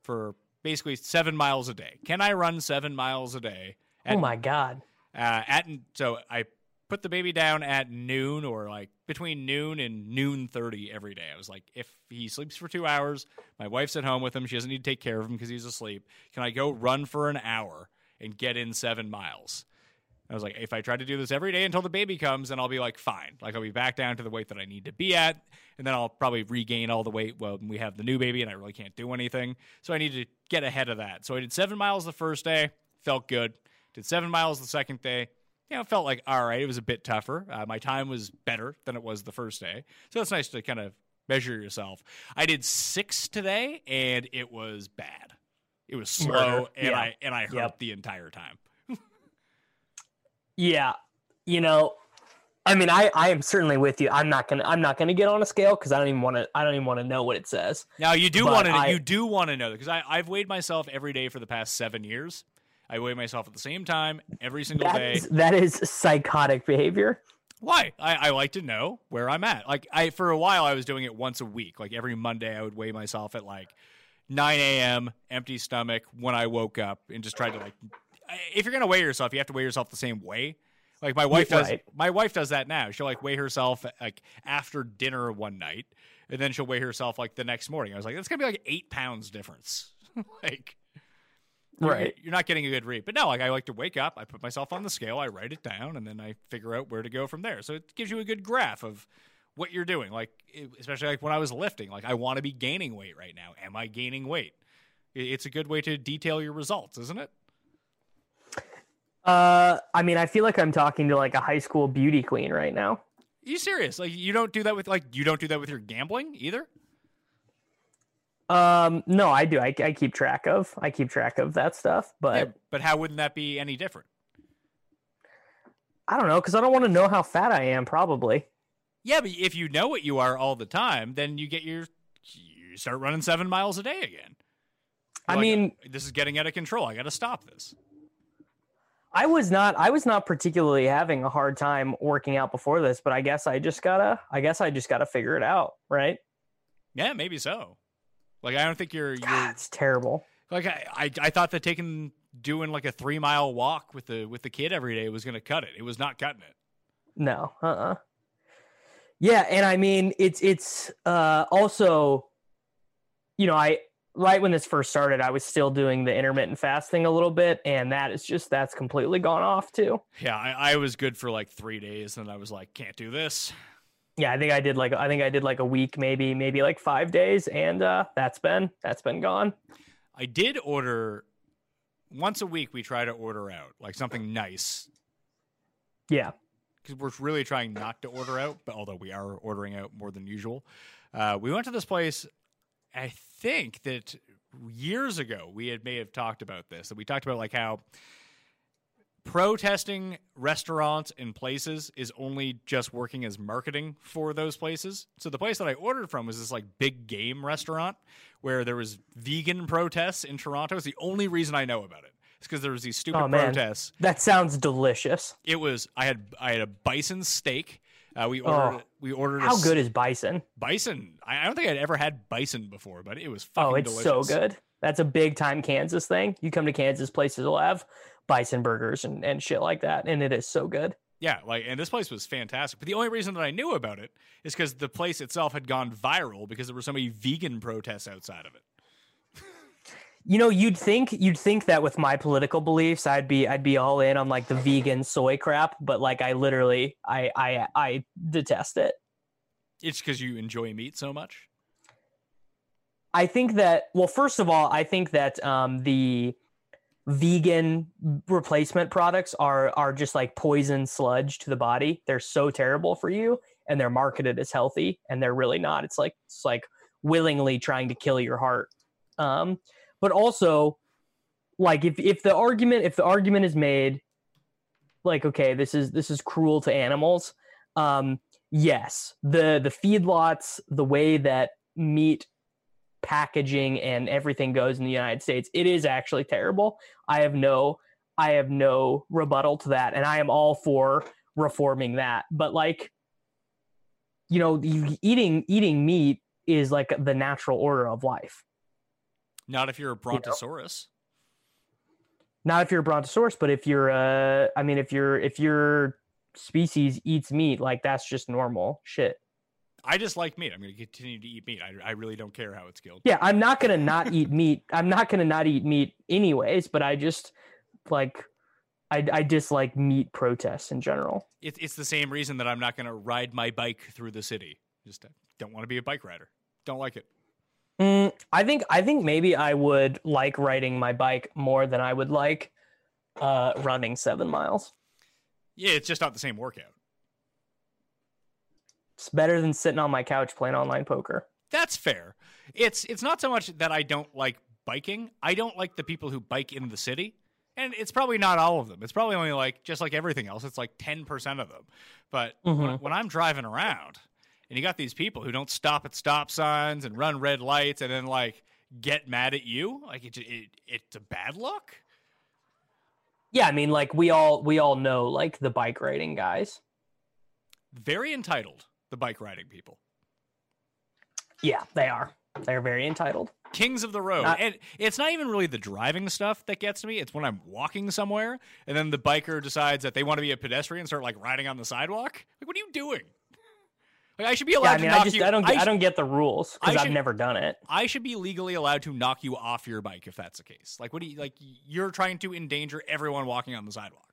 for basically seven miles a day. Can I run seven miles a day? At, oh my god! Uh, at so I put the baby down at noon or like between noon and noon thirty every day. I was like, if he sleeps for two hours, my wife's at home with him. She doesn't need to take care of him because he's asleep. Can I go run for an hour and get in seven miles? I was like, if I try to do this every day until the baby comes, then I'll be like, fine. Like I'll be back down to the weight that I need to be at, and then I'll probably regain all the weight when we have the new baby and I really can't do anything. So I need to get ahead of that. So I did seven miles the first day, felt good. Did seven miles the second day. You know, felt like all right. It was a bit tougher. Uh, my time was better than it was the first day, so it's nice to kind of measure yourself. I did six today, and it was bad. It was slow, Murder. and Yeah. I and I hurt Yep. the entire time. (laughs) Yeah, you know, I mean, I I am certainly with you. I'm not gonna I'm not gonna get on a scale because I don't even want to I don't even want to know what it says. Now you do want to you do want to know because I I've weighed myself every day for the past seven years. I weigh myself at the same time every single That day. is, that is psychotic behavior. Why? I, I like to know where I'm at. Like I for a while I was doing it once a week. Like every Monday I would weigh myself at like 9 a.m. empty stomach when I woke up and just tried to like. If you're gonna weigh yourself, you have to weigh yourself the same way. Like my wife does. My wife does that now. She'll like weigh herself like after dinner one night, and then she'll weigh herself like the next morning. I was like, that's gonna be like eight pounds difference. (laughs) like. You're- Right. You're not getting a good read. But no, like I like to wake up, I put myself on the scale, I write it down, and then I figure out where to go from there. So it gives you a good graph of what you're doing. Like especially like when I was lifting, like I want to be gaining weight right now. Am I gaining weight? It's a good way to detail your results, isn't it? Uh, I mean, I feel like I'm talking to like a high school beauty queen right now. Are you serious? Like you don't do that with like you don't do that with your gambling either? Um, no, I do. I, I keep track of. I keep track of that stuff, but Yeah, but how wouldn't that be any different? I don't know because I don't want to know how fat I am. Probably. Yeah, but if you know what you are all the time, then you get your you start running seven miles a day again. I like, mean- this is getting out of control. I got to stop this. I was not. I was not particularly having a hard time working out before this, but I guess I just gotta. I guess I just gotta figure it out, right? Yeah, maybe so. Like I don't think you're you're it's terrible. like I, I I thought that taking doing like a three mile walk with the with the kid every day was gonna cut it. It was not cutting it. No. Uh. uh Yeah, and I mean it's it's uh also, you know, I right when this first started, I was still doing the intermittent fasting a little bit, and that is just that's completely gone off too. Yeah, I, I was good for like three days, and I was like, can't do this. Yeah, I think I did like I think I did like a week, maybe maybe like five days, and uh that's been that's been gone. I did order once a week. We try to order out like something nice Yeah. because we're really trying not to order out. But although we are ordering out more than usual, uh, we went to this place. I think that years ago we had may have talked about this. That we talked about like how protesting restaurants and places is only just working as marketing for those places. So the place that I ordered from was this like big game restaurant where there was vegan protests in Toronto. It's the only reason I know about it. It's because there was these stupid Oh, protests. That sounds delicious. It was I had I had a bison steak. Uh, we ordered Oh. we ordered How s- good is bison? bison. I, I don't think I'd ever had bison before, but it was fucking Oh, it's delicious. so good. That's a big time Kansas thing. You come to Kansas, places will have bison burgers and, and shit like that, and it is so good. Yeah, like and this place was fantastic. But the only reason that I knew about it is because the place itself had gone viral because there were so many vegan protests outside of it. You know, you'd think you'd think that with my political beliefs, I'd be I'd be all in on like the vegan soy crap, but like I literally I I I detest it. It's because you enjoy meat so much. I think that well, first of all, I think that um, the vegan replacement products are are just like poison sludge to the body. They're so terrible for you, and they're marketed as healthy, and they're really not. It's like it's like willingly trying to kill your heart. Um, but also, like if if the argument if the argument is made, like okay, this is this is cruel to animals. Um, yes, the the feedlots, the way that meat packaging and everything goes in the United States, it is actually terrible. I have no I have no rebuttal to that and I am all for reforming that. But like you know, eating eating meat is like the natural order of life. Not if you're a brontosaurus. Not if you're a brontosaurus, but if you're uh I mean if you're if your species eats meat, like that's just normal shit. I just like meat. I'm going to continue to eat meat. I, I really don't care how it's killed. Yeah, I'm not gonna not eat meat. I'm not gonna not eat meat anyways, but I just like I, I dislike meat protests in general. It, it's the same reason that I'm not going to ride my bike through the city. Just uh, don't want to be a bike rider. Don't like it. Mm, I think I think maybe I would like riding my bike more than I would like uh, running seven miles. Yeah, it's just not the same workout. It's better than sitting on my couch playing online poker. That's fair. It's it's not so much that I don't like biking. I don't like the people who bike in the city. And it's probably not all of them. It's probably only like just like everything else, it's like 10% of them. But when, mm-hmm. when I'm driving around and you got these people who don't stop at stop signs and run red lights and then like get mad at you, like it, it it's a bad look. Yeah, I mean, like we all we all know like the bike riding guys. Very entitled, the bike riding people. Yeah, they are. They're very entitled. kings of the road. Not- and it's not even really the driving stuff that gets to me. It's when I'm walking somewhere and then the biker decides that they want to be a pedestrian and start like riding on the sidewalk. Like, what are you doing? Like, I should be allowed Yeah, I to knock I just you. I don't get, I, sh- don't get the rules because I I've never done it. I should be legally allowed to knock you off your bike if that's the case. Like, what do you like? You're trying to endanger everyone walking on the sidewalk.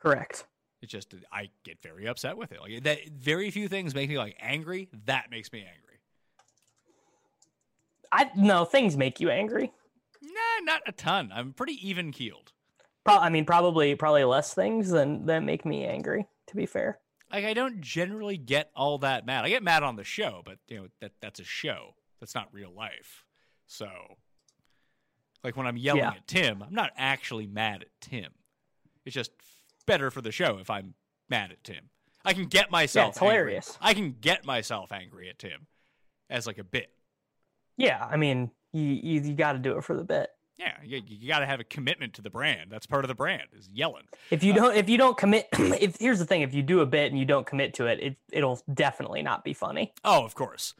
Correct. It's just I get very upset with it. Like that, very few things make me like angry. That makes me angry. I no things make you angry. Nah, not a ton. I'm pretty even keeled. Pro- I mean, probably probably less things than that make me angry. To be fair, Like I don't generally get all that mad. I get mad on the show, but you know that that's a show. That's not real life. So, like when I'm yelling Yeah. at Tim, I'm not actually mad at Tim. It's just better for the show if I'm mad at Tim. I can get myself. Yeah, hilarious. I can get myself angry at Tim as like a bit. yeah. I mean, you you, you got to do it for the bit. Yeah, you, you got to have a commitment to the brand. That's part of the brand is yelling. If you uh, don't if you don't commit, (clears throat) if here's the thing, if you do a bit and you don't commit to it, it it'll definitely not be funny. Oh, of course.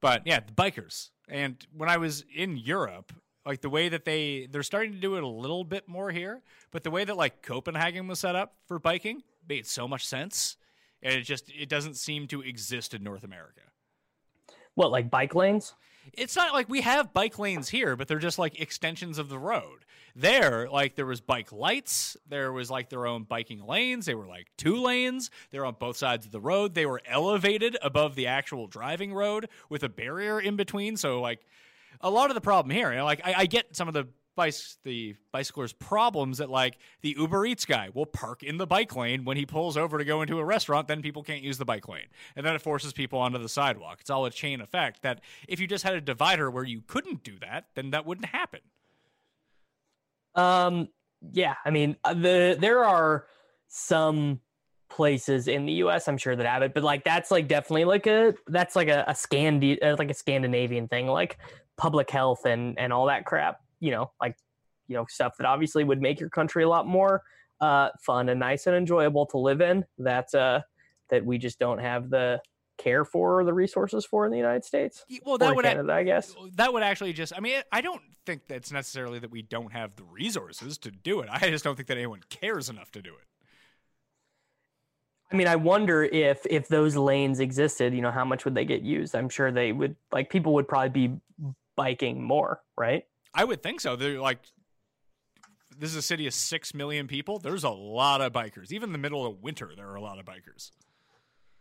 But yeah, the bikers. And when I was in Europe, like the way that they they're starting to do it a little bit more here, but the way that like Copenhagen was set up for biking made so much sense. And it just it doesn't seem to exist in North America. What like bike lanes? It's not like we have bike lanes here, but they're just like extensions of the road. There, like there was bike lights, there was like their own biking lanes. They were like two lanes. They're on both sides of the road. They were elevated above the actual driving road with a barrier in between. So like a lot of the problem here, you know, like I, I get some of the bice the bicyclers' problems that like the Uber Eats guy will park in the bike lane when he pulls over to go into a restaurant, then people can't use the bike lane. And then it forces people onto the sidewalk. It's all a chain effect that if you just had a divider where you couldn't do that, then that wouldn't happen. Um, yeah, I mean, uh, the there are some places in the U.S. I'm sure that have it, but like that's like definitely like a that's like a, a Scandi uh, like a Scandinavian thing, like public health and and all that crap. You know, like you know stuff that obviously would make your country a lot more uh, fun and nice and enjoyable to live in. That uh, that we just don't have the care for or the resources for in the United States Well, that would Canada, I guess. that would actually just I mean I don't think that's necessarily that we don't have the resources to do it. I just don't think that anyone cares enough to do it. I mean, I wonder if if those lanes existed, you know, how much would they get used? I'm sure they would like people would probably be biking more, right? I would think so. They're like this is a city of 6 million people. There's a lot of bikers. Even in the middle of winter there are a lot of bikers.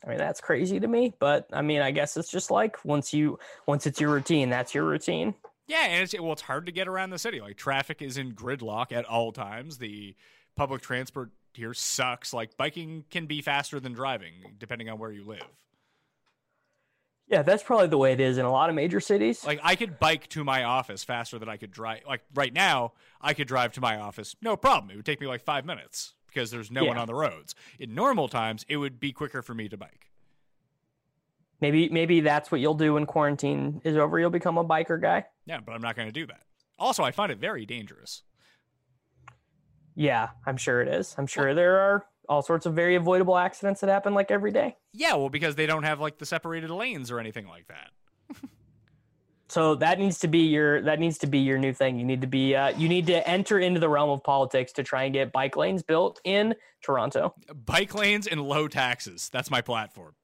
I mean, that's crazy to me, but I mean, I guess it's just like once you once it's your routine, that's your routine. Yeah, and it's well, it's hard to get around the city. Like traffic is in gridlock at all times. The public transport here sucks. Like biking can be faster than driving, depending on where you live. Yeah, that's probably the way it is in a lot of major cities. Like I could bike to my office faster than I could drive. Like right now, I could drive to my office, no problem. It would take me like five minutes because there's no one on the roads. In normal times, it would be quicker for me to bike. maybe maybe that's what you'll do when quarantine is over. You'll become a biker guy. Yeah, but I'm not going to do that. Also, I find it very dangerous. Yeah, I'm sure it is. I'm sure there are all sorts of very avoidable accidents that happen like every day. Yeah, well, because they don't have like the separated lanes or anything like that. (laughs) So that needs to be your that needs to be your new thing. You need to be uh, you need to enter into the realm of politics to try and get bike lanes built in Toronto. Bike lanes and low taxes. That's my platform.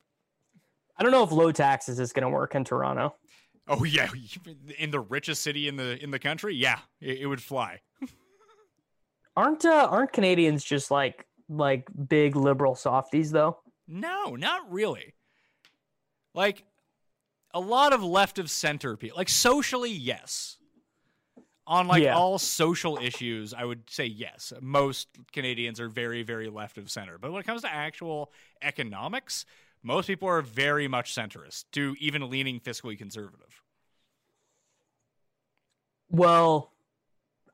I don't know if low taxes is going to work in Toronto. Oh yeah, (laughs) in the richest city in the in the country, yeah, it, it would fly. (laughs) Aren't uh, aren't Canadians just like like big liberal softies though? No, not really. Like a lot of left of center people, like socially, yes. On like Yeah. all social issues, I would say yes. Most Canadians are very, very left of center. But when it comes to actual economics, most people are very much centrist to even leaning fiscally conservative. Well,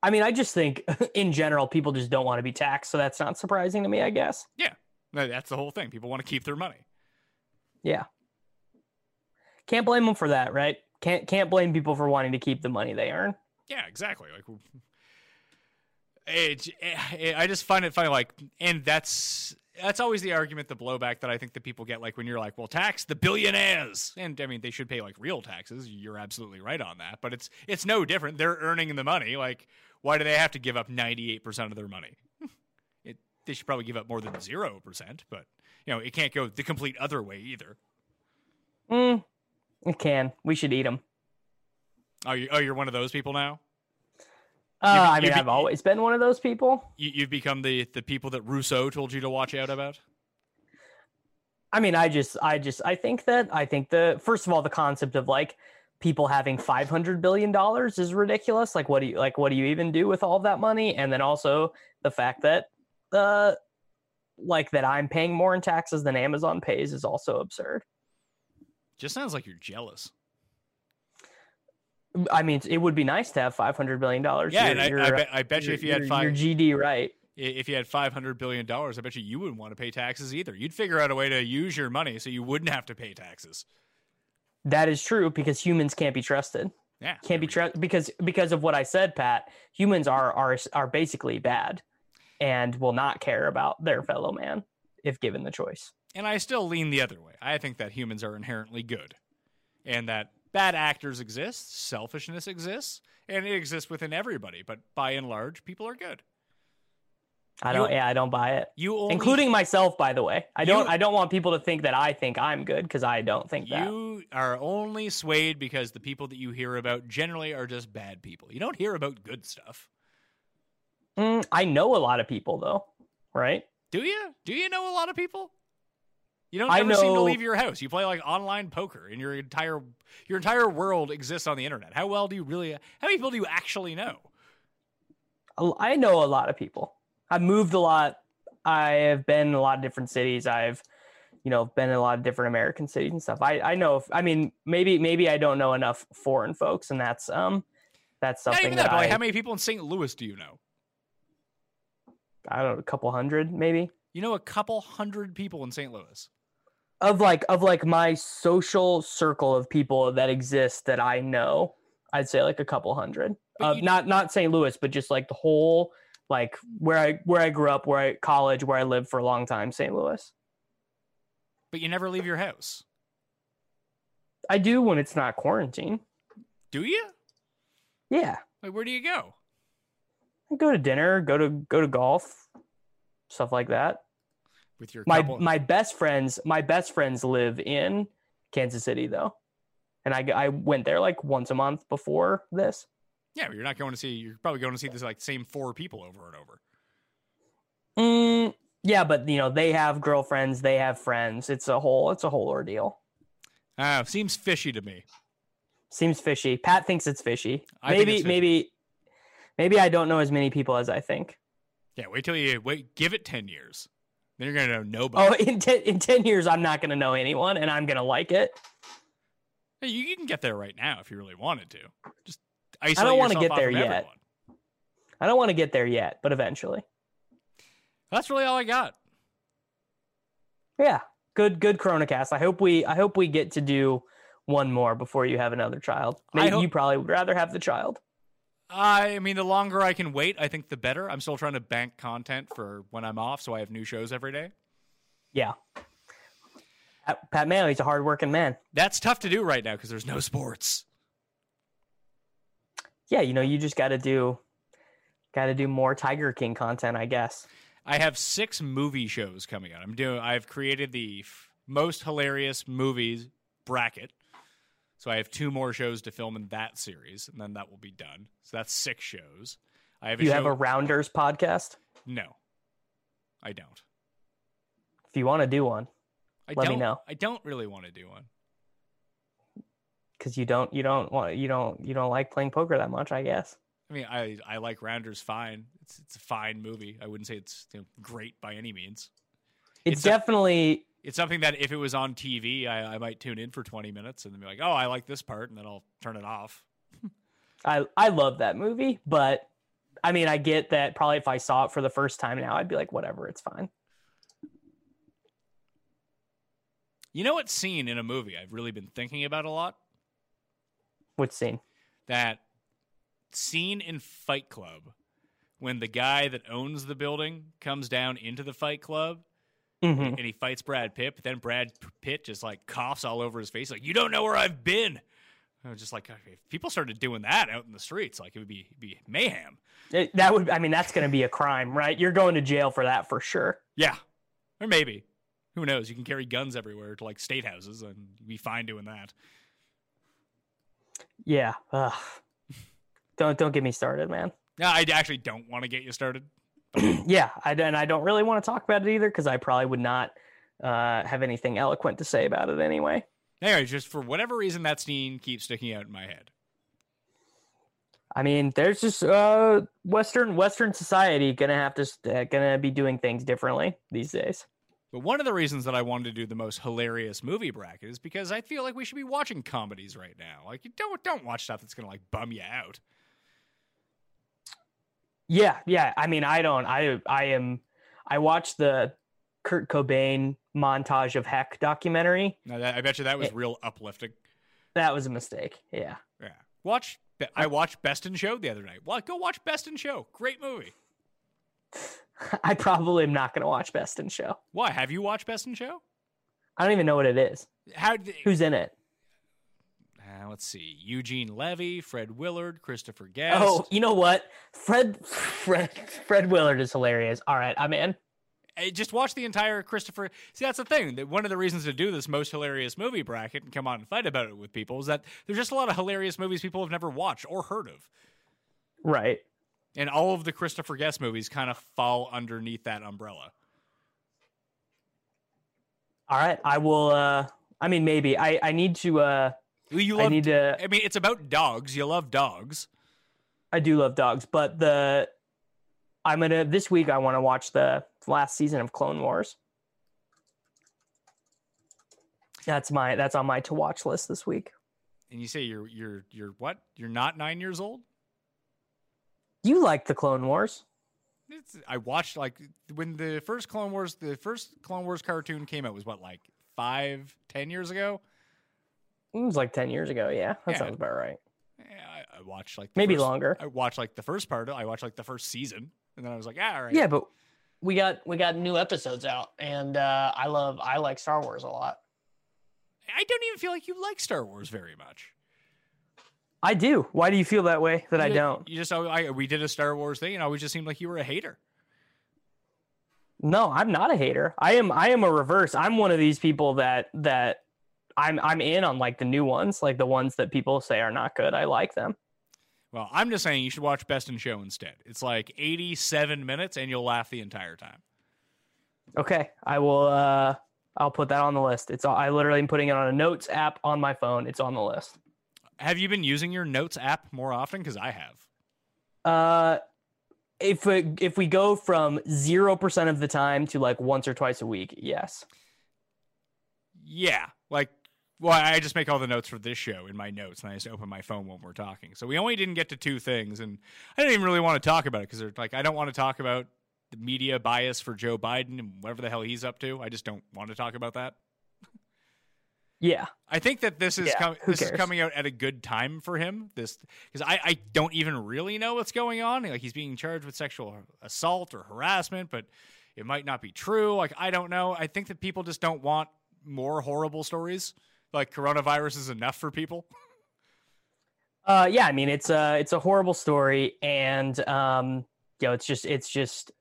I mean, I just think (laughs) in general people just don't want to be taxed, so that's not surprising to me. I guess. Yeah, that's the whole thing. People want to keep their money. Yeah. Can't blame them for that, right? Can't can't blame people for wanting to keep the money they earn. Yeah, exactly. Like, it, it, I just find it funny. Like, and that's that's always the argument, the blowback that I think that people get. Like when you're like, "Well, tax the billionaires," and I mean they should pay like real taxes. You're absolutely right on that. But it's it's no different. They're earning the money. Like, why do they have to give up 98 percent of their money? (laughs) it they should probably give up more than zero percent. But you know, it can't go the complete other way either. Mm, it can. We should eat them. Oh, you, oh, you're one of those people now. Uh, I mean, I've always been one of those people. You, you've become the the people that Rousseau told you to watch out about. I mean, I just, I just, I think that, I think the first of all, the concept of like people having 500 billion dollars is ridiculous like what do you like what do you even do with all that money and then also the fact that uh like that i'm paying more in taxes than amazon pays is also absurd Just sounds like you're jealous. i mean it would be nice to have 500 billion dollars Yeah, and I, I, bet, I bet you if you had your gd right if you had five hundred billion dollars, I bet you you wouldn't want to pay taxes either. You'd figure out a way to use your money so you wouldn't have to pay taxes. That is true because humans can't be trusted Yeah, can't be trusted because because of what I said, Pat. Humans are are are basically bad, and will not care about their fellow man if given the choice. And I still lean the other way. I think that humans are inherently good, and that bad actors exist, selfishness exists, and it exists within everybody. But by and large, people are good. I don't. yeah, I don't buy it, You only, including myself. By the way, I don't. You- I don't want people to think that I think I'm good because I don't think that. You are only swayed because the people that you hear about generally are just bad people. You don't hear about good stuff, Mm, I know a lot of people though, right? do you? Do you know a lot of people? You don't I ever seem to know- leave your house. You play like online poker, and your entire your entire world exists on the internet. How well do you really? How many people do you actually know? I know a lot of people. I've moved a lot. I have been in a lot of different cities. I've, you know, been in a lot of different American cities and stuff. I, I know. If, I mean, maybe maybe I don't know enough foreign folks, and that's um, that's Not something even that, that. But like, I, how many people in St. Louis do you know? I don't know, a couple hundred maybe You know a couple hundred people in St. Louis. of like of like my social circle of people that exist that I know. I'd say like a couple hundred. Uh, not not St. Louis, but just like the whole like where I where I grew up, where I college, where I lived for a long time, St. Louis. But you never leave your house, I do when it's not quarantine. do you? Yeah. Like, where do you go? I go to dinner, go to go to golf, stuff like that. With your My couple... my best friends, my best friends live in Kansas City though, and I I went there like once a month before this. Yeah, but you're not going to see. You're probably going to see this like same four people over and over. Mm, yeah, but you know they have girlfriends, they have friends. It's a whole it's a whole ordeal. Ah, seems fishy to me. Seems fishy. Pat thinks it's fishy. I maybe it's fishy. maybe maybe I don't know as many people as I think. Yeah, wait till you wait. Give it ten years, then you're gonna know nobody. Oh, in ten in ten years, I'm not gonna know anyone, and I'm gonna like it. Hey, you, you can get there right now if you really wanted to. Just isolate I don't wanna get there yet. everyone. I don't want to get there yet, but eventually. That's really all I got. Yeah, good good Cronacast. I hope we I hope we get to do one more before you have another child. Maybe hope- you probably would rather have the child. I mean, the longer I can wait, I think the better. I'm still trying to bank content for when I'm off, so I have new shows every day. Yeah. Pat, Pat Mayo, he's a hardworking man. That's tough to do right now because there's no sports. Yeah, you know, you just got to do got to do more Tiger King content, I guess. I have six movie shows coming out. I'm doing. I've created the f- most hilarious movies bracket, so I have two more shows to film in that series, and then that will be done. So that's six shows. I have a You show. have a Rounders podcast. no, I don't. If you want to do one, I Let me know. I don't really want to do one. Because you don't you don't want you don't you don't like playing poker that much, I guess. I mean, I I like Rounders fine. It's it's a fine movie. I wouldn't say it's you know, great by any means. It's, It's a- definitely It's something that if it was on TV, I, I might tune in for 20 minutes and then be like, oh, I like this part, and then I'll turn it off. I I love that movie, but I mean, I get that probably if I saw it for the first time now, I'd be like, whatever, it's fine. You know what scene in a movie I've really been thinking about a lot? Which scene? That scene in Fight Club when the guy that owns the building comes down into the Fight Club hmm and he fights Brad Pitt, but then Brad Pitt just like coughs all over his face, like, you don't know where I've been. I was just like, if people started doing that out in the streets, like it would be be mayhem. It, that would, I mean, that's going to be a crime, right? You're going to jail for that for sure. Yeah. Or maybe. Who knows? You can carry guns everywhere to like state houses and be fine doing that. Yeah. Ugh. don't don't get me started, man. No, I actually don't want to get you started. (clears throat) yeah, I, and I don't really want to talk about it either because I probably would not uh, have anything eloquent to say about it anyway. Anyway, just for whatever reason, that scene keeps sticking out in my head. I mean, there's just uh, Western Western society gonna have to uh, gonna be doing things differently these days. But one of the reasons that I wanted to do the most hilarious movie bracket is because I feel like we should be watching comedies right now. Like you don't don't watch stuff that's gonna like bum you out. Yeah, yeah. I mean, I don't. I I am. I watched the Kurt Cobain montage of Heck documentary. Now that, I bet you that was real uplifting. That was a mistake. Yeah. Yeah. Watch. I watched Best in Show the other night. Well, go watch Best in Show. Great movie. (laughs) (laughs) I probably am not going to watch Best in Show. Why? Have you watched Best in Show? I don't even know what it is. How? Who's in it? Uh, let's see. Eugene Levy, Fred Willard, Christopher Guest. Oh, you know what? Fred Fred Fred Willard is hilarious. All right, I'm in. Hey, just watch the entire Christopher. See, that's the thing. That one of the reasons to do this most hilarious movie bracket and come on and fight about it with people is that there's just a lot of hilarious movies people have never watched or heard of. Right. And all of the Christopher Guest movies kind of fall underneath that umbrella. All right, I will. uh I mean, maybe I I need to. uh You I need to. I mean, it's about dogs. You love dogs. I do love dogs, but the I'm gonna this week. I want to watch the last season of Clone Wars. That's my that's on my to watch list this week. And you say you're you're you're what? You're not nine years old. You like the Clone Wars? It's, I watched like when the first Clone Wars, the first Clone Wars cartoon came out was what like five, ten years ago. It was like ten years ago. Yeah, that Yeah. sounds about right. Yeah, I, I watched like Maybe first- longer. I watched like the first part. I watched like the first season, and then I was like, ah, all right. Yeah, but we got we got new episodes out, and uh, I love I like Star Wars a lot. I don't even feel like you like Star Wars very much. I do. Why do you feel that way that I You- don't? You just I, we did a Star Wars thing, and always just seemed like you were a hater. No, I'm not a hater. I am I am a reverse. I'm one of these people that that I'm I'm in on like the new ones, like the ones that people say are not good. I like them. Well, I'm just saying you should watch Best in Show instead. It's like 87 minutes, and you'll laugh the entire time. Okay, I will. uh I'll put that on the list. It's I literally am putting it on a notes app on my phone. It's on the list. Have you been using your Notes app more often? Because I have. Uh, if we, if we go from zero percent of the time to like once or twice a week, yes. Yeah, like well, I just make all the notes for this show in my notes, and I just open my phone when we're talking. So we only didn't get to two things, and I didn't even really want to talk about it because they're like I don't want to talk about the media bias for Joe Biden and whatever the hell he's up to. I just don't want to talk about that. Yeah, I think that this is Yeah, com- this is coming out at a good time for him. This because I, I don't even really know what's going on. Like he's being charged with sexual assault or harassment, but it might not be true. Like I don't know. I think that people just don't want more horrible stories. Like coronavirus is enough for people. (laughs) Uh, yeah, I mean it's a it's a horrible story, and um, you know it's just it's just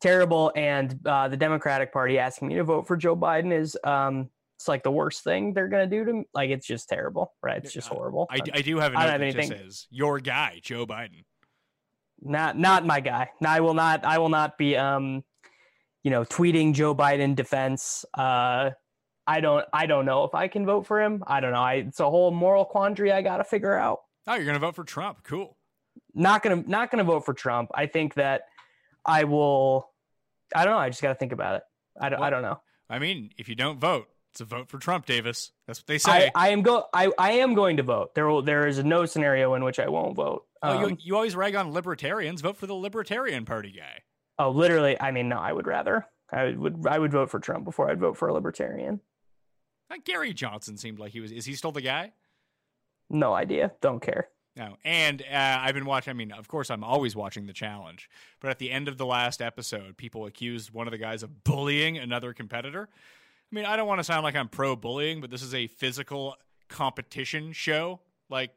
terrible. And uh, the Democratic Party asking me to vote for Joe Biden is um, it's like the worst thing they're gonna do to me. Like it's just terrible, right? It's just horrible. I, I do have a I don't have anything. says your guy Joe Biden. not not my guy. I will not. I will not be um, you know, tweeting Joe Biden defense. Uh, I don't. I don't know if I can vote for him. I don't know. I, it's a whole moral quandary I got to figure out. Oh, you're gonna vote for Trump? Cool. not gonna not gonna vote for Trump. I think that I will. I don't know. I just got to think about it. I don't. I don't know. I mean, if you don't vote, it's a vote for Trump, Davis. That's what they say. I, I am go. I, I am going to vote. There will. There is no scenario in which I won't vote. oh, you, Um, you always rag on libertarians. Vote for the Libertarian Party guy. oh, literally. I mean, no. I would rather. I would. I would vote for Trump before I'd vote for a libertarian. Uh, Gary Johnson seemed like he was. Is he still the guy? No idea. Don't care. No. And uh, I've been watching. I mean, of course, I'm always watching the challenge. But at the end of the last episode, people accused one of the guys of bullying another competitor. I mean, I don't want to sound like I'm pro bullying, but this is a physical competition show. Like,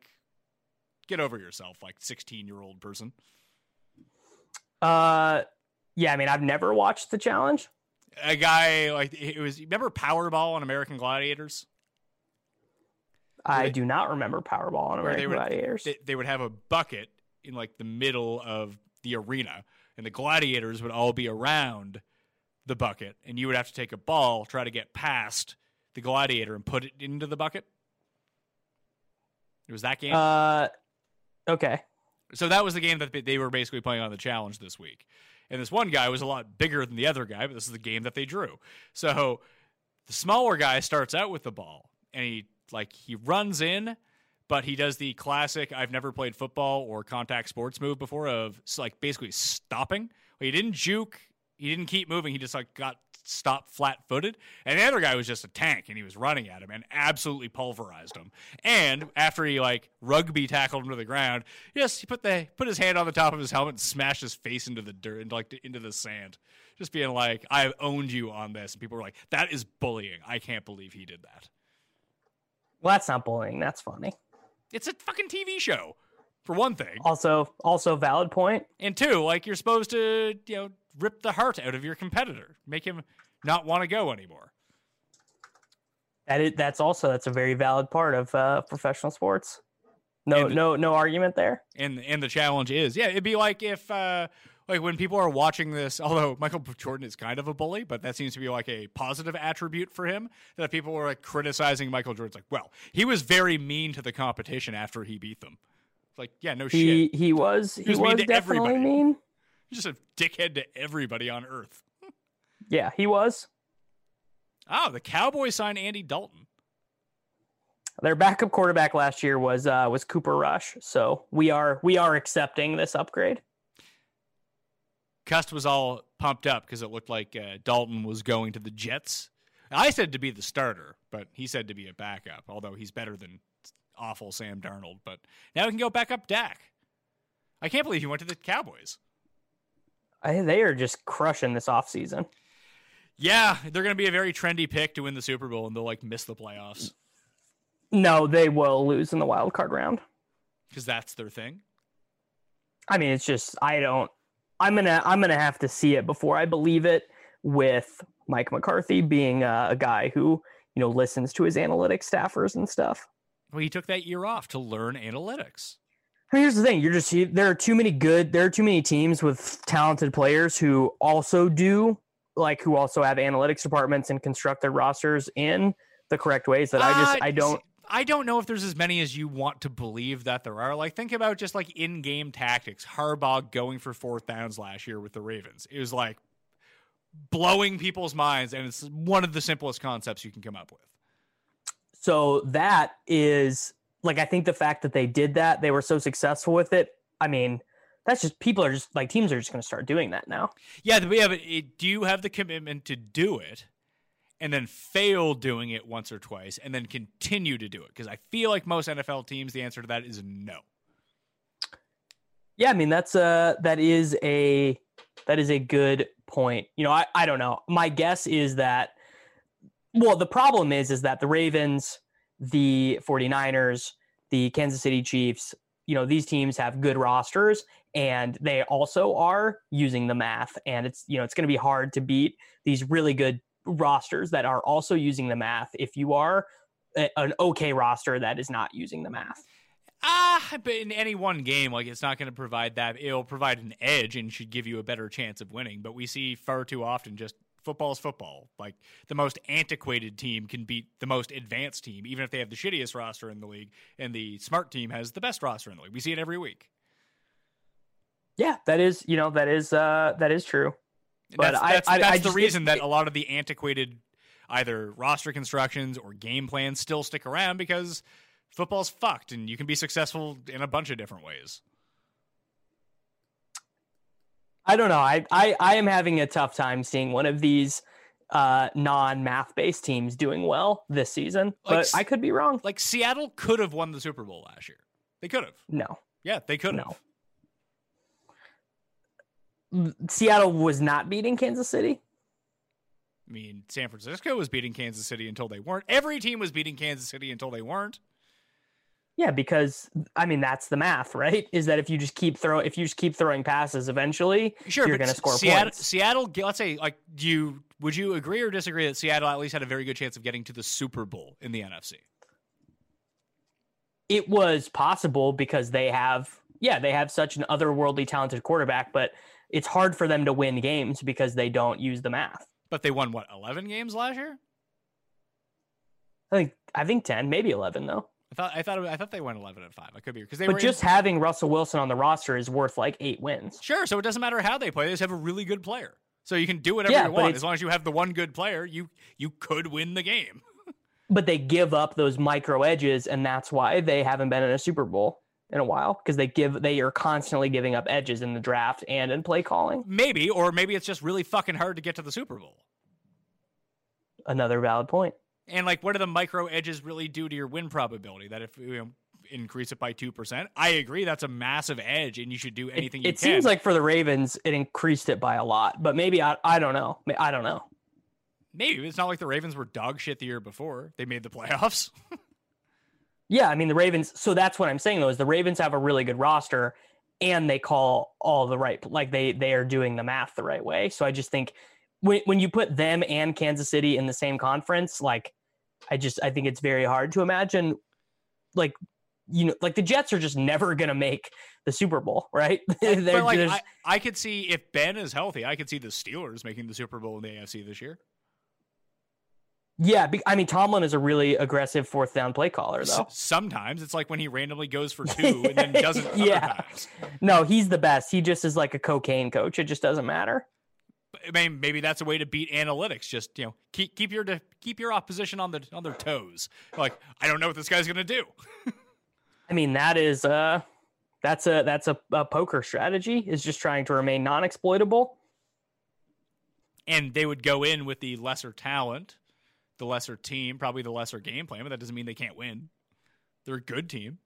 get over yourself, like 16 year old person. Uh, yeah. I mean, I've never watched the challenge. A guy like it was. Remember Powerball on American Gladiators? I they- do not remember Powerball on where they American would Gladiators. they, they would have a bucket in like the middle of the arena, and the gladiators would all be around the bucket, and you would have to take a ball, try to get past the gladiator and put it into the bucket? It was that game. Uh, okay. So that was the game that they were basically playing on the challenge this week. And this one guy was a lot bigger than the other guy, but this is the game that they drew. So the smaller guy starts out with the ball and he like he runs in, but he does the classic I've never played football or contact sports move before of like basically stopping. He didn't juke, he didn't keep moving, he just like got stopped flat footed. And the other guy was just a tank and he was running at him and absolutely pulverized him. And after he like rugby tackled him to the ground, yes, he put the put his hand on the top of his helmet and smashed his face into the dirt and like into the sand. Just being like, I've owned you on this. And people were like, that is bullying. I can't believe he did that. Well, that's not bullying. That's funny. It's a fucking TV show, for one thing. Also, also valid point. And two, like you're supposed to, you know, rip the heart out of your competitor, make him not want to go anymore. That is, that's also that's a very valid part of uh, professional sports. No, the, no, no argument there. And and the challenge is, yeah, it'd be like if uh, like when people are watching this. (laughs) Although Michael Jordan is kind of a bully, but that seems to be like a positive attribute for him. That people were like criticizing Michael Jordan's like, well, he was very mean to the competition after he beat them. Like, yeah, no he, shit. He was he, he was, was definitely everybody. mean. He's (laughs) just a dickhead to everybody on earth. yeah, he was. Oh, the Cowboys signed Andy Dalton. Their backup quarterback last year was uh, was Cooper Rush, so we are we are accepting this upgrade. Cust was all pumped up because it looked like uh, Dalton was going to the Jets. I said to be the starter, but he said to be a backup. Although he's better than awful Sam Darnold, but now he can go back up Dak. I can't believe he went to the Cowboys. I, they are just crushing this offseason. Yeah, they're going to be a very trendy pick to win the Super Bowl, and they'll like miss the playoffs. No, they will lose in the wild card round because that's their thing. I mean, it's just I don't. I'm gonna I'm gonna have to see it before I believe it. With Mike McCarthy being a, a guy who you know listens to his analytics staffers and stuff. Well, he took that year off to learn analytics. Here's the thing: you're just there are too many good, there are too many teams with talented players who also do like who also have analytics departments and construct their rosters in the correct ways that uh, I just I don't. I don't know if there's as many as you want to believe that there are. Like, think about just like in-game tactics. Harbaugh going for fourth downs last year with the Ravens. It was like blowing people's minds, and it's one of the simplest concepts you can come up with. So that is like I think the fact that they did that, they were so successful with it. I mean, that's just people are just like teams are just going to start doing that now. Yeah, yeah, but it, do you have the commitment to do it? and then fail doing it once or twice and then continue to do it? Because I feel like most NFL teams, the answer to that is no. Yeah, I mean that's a that is a that is a good point. You know, I, I don't know. My guess is that well, the problem is is that the Ravens, the 49ers, the Kansas City Chiefs, you know, these teams have good rosters and they also are using the math and it's you know, it's going to be hard to beat these really good rosters that are also using the math if you are a, an okay roster that is not using the math. Ah, but in any one game, like it's not going to provide that. It'll provide an edge and should give you a better chance of winning. But we see far too often just football is football. Like the most antiquated team can beat the most advanced team, even if they have the shittiest roster in the league, and the smart team has the best roster in the league. We see it every week. Yeah, that is you know that is uh that is true. But that's, that's, I, that's I, the reason that a lot of the antiquated either roster constructions or game plans still stick around because football's fucked and you can be successful in a bunch of different ways. I don't know. I, I, I am having a tough time seeing one of these uh, non math based teams doing well this season, like, but I could be wrong. Like Seattle could have won the Super Bowl last year. They could have. No. Yeah, they could have. No. Seattle was not beating Kansas City. I mean, San Francisco was beating Kansas City until they weren't. Every team was beating Kansas City until they weren't. Yeah, because I mean that's the math, right? Is that if you just keep throw if you just keep throwing passes, eventually sure, you're going to score Seattle, points. Seattle, let's say, like, do you would you agree or disagree that Seattle at least had a very good chance of getting to the Super Bowl in the NFC? It was possible because they have, yeah, they have such an otherworldly talented quarterback, but it's hard for them to win games because they don't use the math. But they won what eleven games last year? I think I think ten, maybe eleven though. I thought I thought I thought they went eleven and five. I could be because they But just in, having Russell Wilson on the roster is worth like eight wins. sure. So it doesn't matter how they play. They just have a really good player. So you can do whatever Yeah, you want as long as you have the one good player. You you could win the game. (laughs) But they give up those micro edges, and that's why they haven't been in a Super Bowl in a while because they give they are constantly giving up edges in the draft and in play calling. Maybe, or maybe it's just really fucking hard to get to the Super Bowl. Another valid point. And like, what do the micro edges really do to your win probability? That if you know, increase it by two percent, I agree that's a massive edge, and you should do It, anything you can. it can. seems like for the Ravens, it increased it by a lot, but maybe I I don't know. I don't know. maybe it's not like the Ravens were dog shit the year before. They made the playoffs. (laughs) Yeah, I mean the Ravens. So that's what I'm saying though is the Ravens have a really good roster, and they call all the right like they they are doing the math the right way. So I just think when when you put them and Kansas City in the same conference, like I just I think it's very hard to imagine like you know like the Jets are just never gonna make the Super Bowl, right? (laughs) But like, I, I could see if Ben is healthy, I could see the Steelers making the Super Bowl in the AFC this year. yeah, I mean Tomlin is a really aggressive fourth down play caller though. sometimes it's like when he randomly goes for (laughs) two and then doesn't Yeah. times. No, he's the best. He just is like a cocaine coach. It just doesn't matter. I mean, maybe that's a way to beat analytics. Just you know, keep keep your keep your opposition on the on their toes. Like, I don't know what this guy's gonna do. (laughs) I mean, that is uh that's a that's a, a poker strategy is just trying to remain non-exploitable. And they would go in with the lesser talent, the lesser team, probably the lesser game plan, but that doesn't mean they can't win. They're a good team.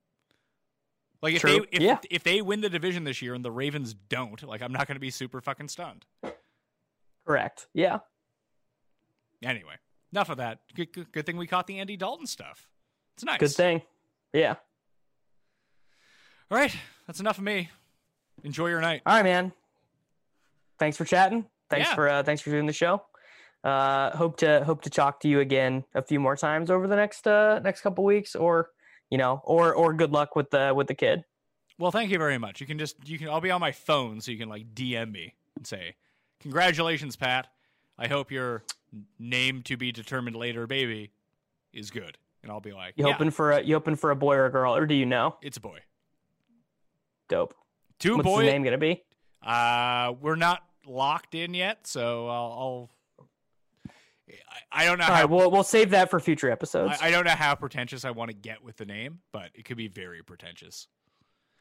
Like if True. they if, Yeah. if they win the division this year and the Ravens don't, like I'm not going to be super fucking stunned. Correct. Yeah. Anyway, enough of that. Good, good, good thing we caught the Andy Dalton stuff. It's nice. Good thing. Yeah. All right, that's enough of me. Enjoy your night. All right, man. Thanks for chatting. Thanks Yeah. for uh, thanks for doing the show. Uh, hope to hope to talk to you again a few more times over the next uh, next couple weeks, or you know, or or good luck with the with the kid. Well, thank you very much. You can just you can I'll be on my phone so you can like DM me and say, "Congratulations, Pat. I hope your name to be determined later baby is good." And I'll be like, You "Yeah, hoping for a you hoping for a boy or a girl, or do you know? it's a boy." Dope. Two What's boy. the name gonna be? Uh, we're not locked in yet, so I'll. I'll I, I don't know All how right, we'll we'll save that for future episodes. I, I don't know how pretentious I want to get with the name, but it could be very pretentious.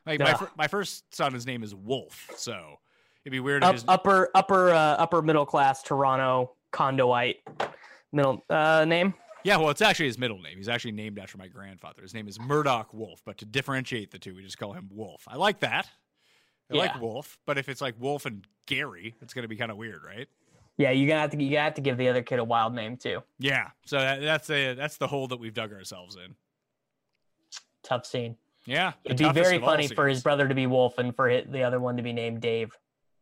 Like my Ugh. my first son, his name is Wolf, so it'd be weird if Up, his upper upper uh, upper middle class Toronto condoite middle uh, name. yeah. Well, it's actually his middle name. He's actually named after my grandfather. His name is Murdoch Wolf, but to differentiate the two, we just call him Wolf. I like that. I Yeah. like Wolf, but if it's like Wolf and Gary, it's gonna be kind of weird, right? Yeah, you gotta have to you gotta have to give the other kid a wild name too. Yeah. So that, that's a that's the hole that we've dug ourselves in. Tough scene. Yeah. It'd be very funny for his brother to be Wolf and for the other one to be named Dave.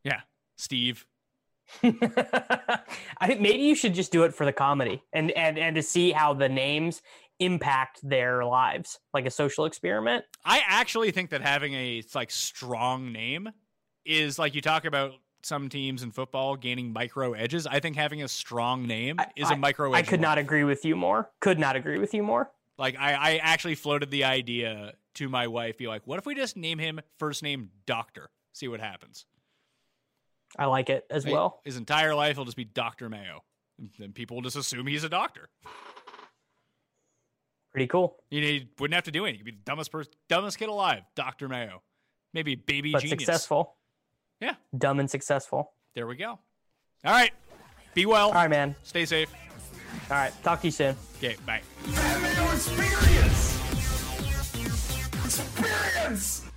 Yeah. Steve. (laughs) I think maybe you should just do it for the comedy and and and to see how the names impact their lives, like a social experiment. I actually think that having a like strong name is like you talk about some teams in football gaining micro edges. I think having a strong name is a I- micro edge. I could not agree with you more. Could not agree with you more. like I, I actually floated the idea to my wife, be like, what if we just name him first name Doctor? See what happens. I like it as well. His entire life will just be Dr. Mayo. And people will just assume he's a doctor. Pretty cool. You, know, wouldn't have to do anything. He'd be the dumbest person, dumbest kid alive, Dr. Mayo. Maybe baby but genius. successful. Yeah. Dumb and successful. There we go. All right. Be well. All right, man. Stay safe. All right. Talk to you soon. Okay. Bye. Experience. Experience.